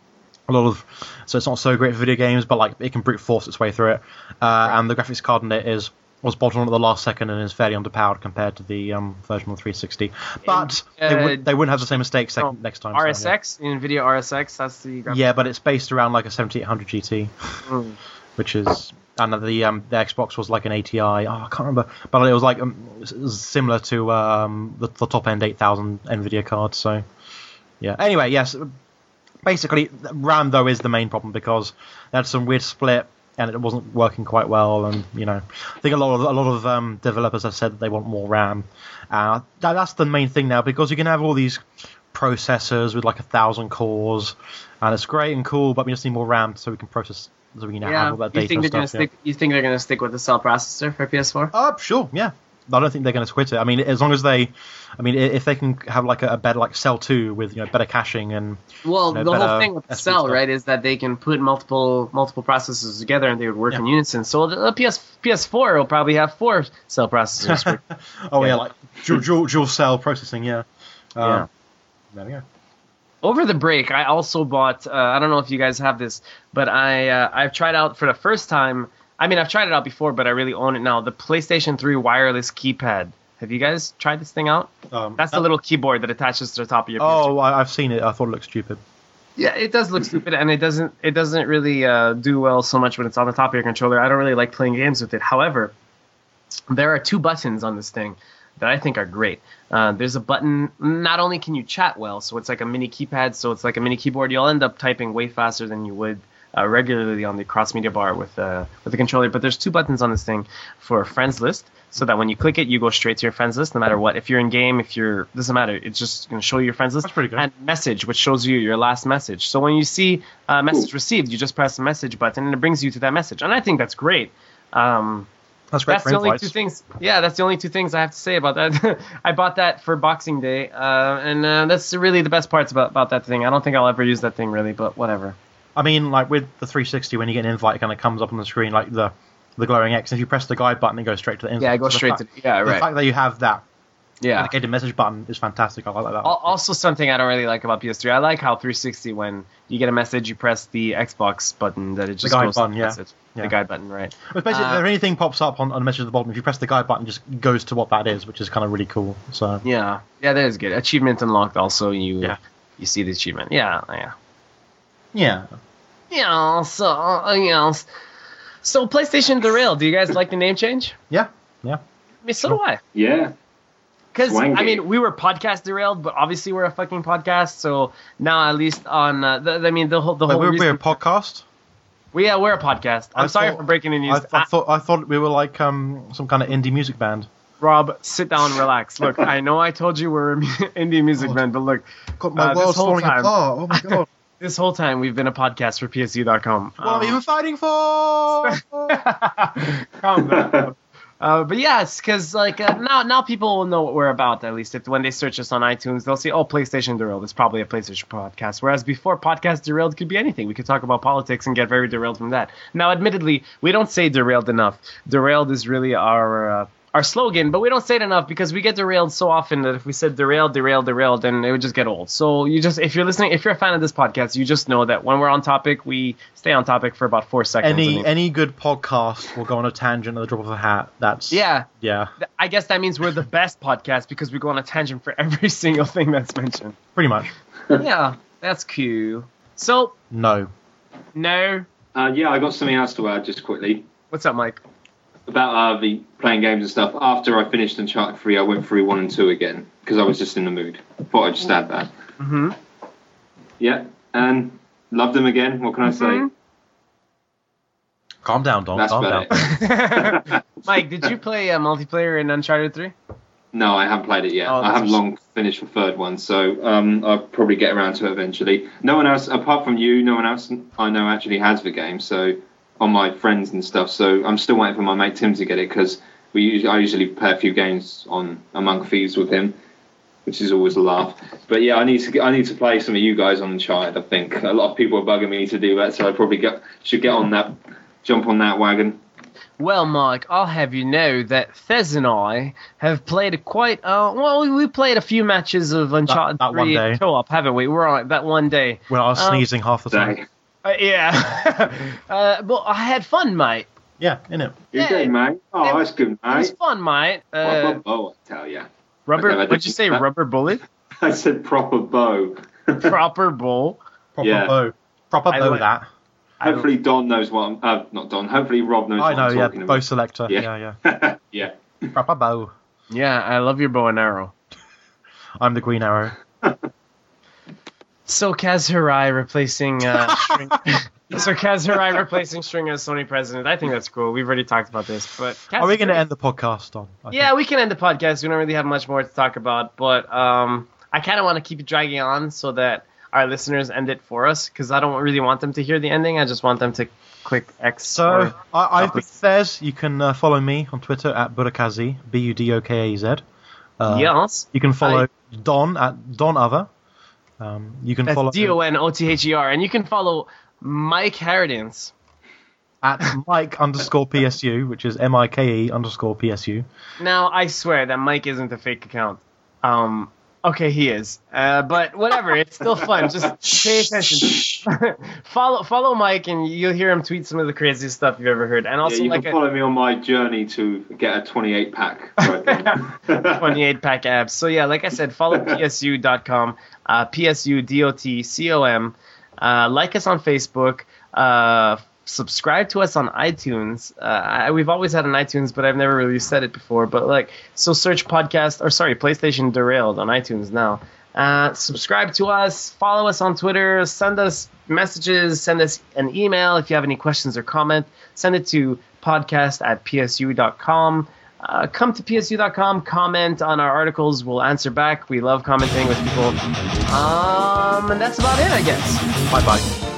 a lot of so it's not so great for video games, but like it can brute force its way through it. Uh, And the graphics card in it is was bought on at the last second and is fairly underpowered compared to the um, version on 360. But And, they, uh, would, they wouldn't have the same mistakes sec- Oh, next time. so, yeah. RSX, NVIDIA RSX, that's the. Yeah, but it's based around like a 7800 GT, Mm. which is and the um, the Xbox was like an ATI. Oh, I can't remember, but it was like um, similar to um, the, the top end 8000 Nvidia card. So yeah. Anyway, yes. Basically, RAM though is the main problem because they had some weird split and it wasn't working quite well. And you know, I think a lot of a lot of um, developers have said that they want more RAM. Uh, that, that's the main thing now because you can have all these processors with like a thousand cores, and it's great and cool, but we just need more RAM so we can process, we can Yeah, have all that you data think they're and gonna stuff. yeah. stick? You think they're gonna stick with the cell processor for PS4? Uh, sure, yeah. I don't think they're going to quit it. I mean, as long as they, I mean, if they can have like a, a better like Cell Two with you know better caching and Well, you know, the whole better thing with the SP cell, stuff. right, is that they can put multiple multiple processors together and they would work Yeah. in unison. So the, the PS PS4 will probably have four cell processors. work- oh yeah, Yeah. like dual, dual, dual cell processing, yeah. Uh, Yeah. There we go. Over the break, I also bought. Uh, I don't know if you guys have this, but I uh, I've tried out for the first time. I mean, I've tried it out before, but I really own it now. The PlayStation 3 wireless keypad. Have you guys tried this thing out? Um, That's the uh, little keyboard that attaches to the top of your. Oh, I've seen it. I thought it looked stupid. Yeah, it does look stupid, and it doesn't it doesn't really uh, do well so much when it's on the top of your controller. I don't really like playing games with it. However, there are two buttons on this thing that I think are great. Uh, there's a button. Not only can you chat well, so it's like a mini keypad, so it's like a mini keyboard. You'll end up typing way faster than you would uh, regularly on the cross media bar with uh, with the controller. But there's two buttons on this thing for friends list, so that when you click it, you go straight to your friends list, no matter what. If you're in game, if you're doesn't matter. It's just going to show you your friends list. That's pretty good. And message, which shows you your last message. So when you see a message received, you just press the message button, and it brings you to that message. And I think that's great. Um, That's great that's the only invites. two things. Yeah, that's the only two things I have to say about that. I bought that for Boxing Day, uh, and uh, that's really the best parts about, about that thing. I don't think I'll ever use that thing really, but whatever. I mean, like with the 360, when you get an invite, it kind of comes up on the screen like the the glowing X. If you press the guide button, it goes straight to the invite. Yeah, I go So straight fact- to yeah, right. The fact that you have that Yeah. dedicated message button is fantastic. I like that. Also, something I don't really like about PS3. I like how 360, when you get a message, you press the Xbox button, that it just guide goes to button, the yeah. message. Yeah. The guide button, right? But basically, Uh, if anything pops up on, on the message at the bottom, if you press the guide button, it just goes to what that is, which is kind of really cool. So Yeah, yeah, that is good. Achievement unlocked. Also, you Yeah. you see the achievement. Yeah, yeah. yeah, Yes, uh, yes. So PlayStation Derailed. Do you guys like the name change? Yeah, yeah. I mean, so do I. Yeah. Because I mean, we were podcast derailed, but obviously we're a fucking podcast. So now, at least on, uh, the, I mean, the whole the Wait, whole we're, we're a podcast. we yeah, we're a podcast. I'm I sorry thought- for breaking the I, news. I thought I thought we were like um some kind of indie music band. Rob, sit down, relax. Look, I know I told you we're an indie music band, but look, God, my Uh, this world's whole falling time- apart. Oh my god! this whole time we've been a podcast for PSU.com. what are we Um, even fighting for? Calm down. Uh, but yes, because like uh, now now people will know what we're about. At least if when they search us on iTunes, they'll see oh PlayStation Derailed. It's probably a PlayStation podcast. Whereas before, podcast derailed could be anything. We could talk about politics and get very derailed from that. Now, admittedly, we don't say derailed enough. Derailed is really our uh, our slogan, but we don't say it enough because we get derailed so often that if we said derailed, derailed, derailed, then it would just get old. So you just if you're listening, if you're a fan of this podcast, you just know that when we're on topic, we stay on topic for about four seconds. any and- any good podcast will go on a tangent at the drop of a hat. That's yeah, yeah, I guess that means we're the best podcast because we go on a tangent for every single thing that's mentioned. pretty much. yeah, that's cool. So, No, no. Uh, yeah, I got something else to add just quickly What's up, Mike? About uh, the playing games and stuff. After I finished Uncharted 3, I went through 1 and 2 again because I was just in the mood. Thought I'd just add that. Mm-hmm. Yeah, and loved them again. What can I Mhm. say? calm down, Don. That's calm about down. it. Mike, did you play uh, multiplayer in Uncharted 3? No, I haven't played it yet. Oh, I haven't long finished the third one, so um, I'll probably get around to it eventually. No one else, apart from you, no one else I know actually has the game. So on my friends and stuff. So I'm still waiting for my mate Tim to get it because we usually I usually play a few games on Among Thieves with him, which is always a laugh. But yeah, I need to I need to play some of you guys on Uncharted. I think a lot of people are bugging me to do that, so I probably get, should get on that, jump on that wagon. Well, Mike, I'll have you know that Thez and I have played a quite. Uh, well, we, we played a few matches of Uncharted that one 3 day. co-op, haven't we? We're on that one day. When I was Um, sneezing half the time. Day. Uh, yeah. uh, but I had fun, mate. Yeah, in it. You Yeah, good, mate? Oh, it- that's good, It was fun, mate. Proper Uh, bow, I tell ya. rubber. Okay, what'd you say? uh, Rubber bullet. I said proper bow. Proper bowl. Proper Yeah. bow. Proper I bow like- that. Hopefully Don knows what I'm. Uh, not Don. Hopefully Rob knows I what know, I'm yeah. talking Bow selector. Yeah. Yeah, yeah. yeah. Proper bow. Yeah, I love your bow and arrow. I'm the green arrow. So Kaz Hirai replacing uh, String- so Kaz Hirai replacing String as Sony president. I think that's cool. We've already talked about this, but Kaz Are we going to end the podcast on? I Yeah, we can end the podcast. We don't really have much more to talk about, but um, I kind of want to keep it dragging on so that our listeners end it for us because I don't really want them to hear the ending. I just want them to click X. So I, I've been Thez. You can uh, follow me on Twitter at Budakazi, B U D O K A Z. Uh, yes, You can follow Don at Don Other. Um, you can follow D O N O T H E R, and you can follow Mike Harradence. at Mike underscore PSU, which is M I K E underscore PSU. Now I swear that Mike isn't a fake account. Um, okay, he is, uh, but whatever. It's still fun. Just pay attention. follow follow Mike, and you'll hear him tweet some of the craziest stuff you've ever heard. And Yeah, also you like can a follow me on my journey to get a 28 pack. 28 pack abs. So yeah, like I said, follow psu.com, uh, psudotcom. Uh, like us on Facebook. Uh, subscribe to us on iTunes. Uh, I, we've always had an iTunes, but I've never really said it before. But like, so search podcast or sorry, PlayStation Derailed on iTunes now. Uh, subscribe to us, follow us on Twitter, send us messages, send us an email if you have any questions or comment. Send it to podcast at psu.com. Uh, come to psu.com, comment on our articles. We'll answer back. We love commenting with people. Um, and that's about it, I guess. Bye bye.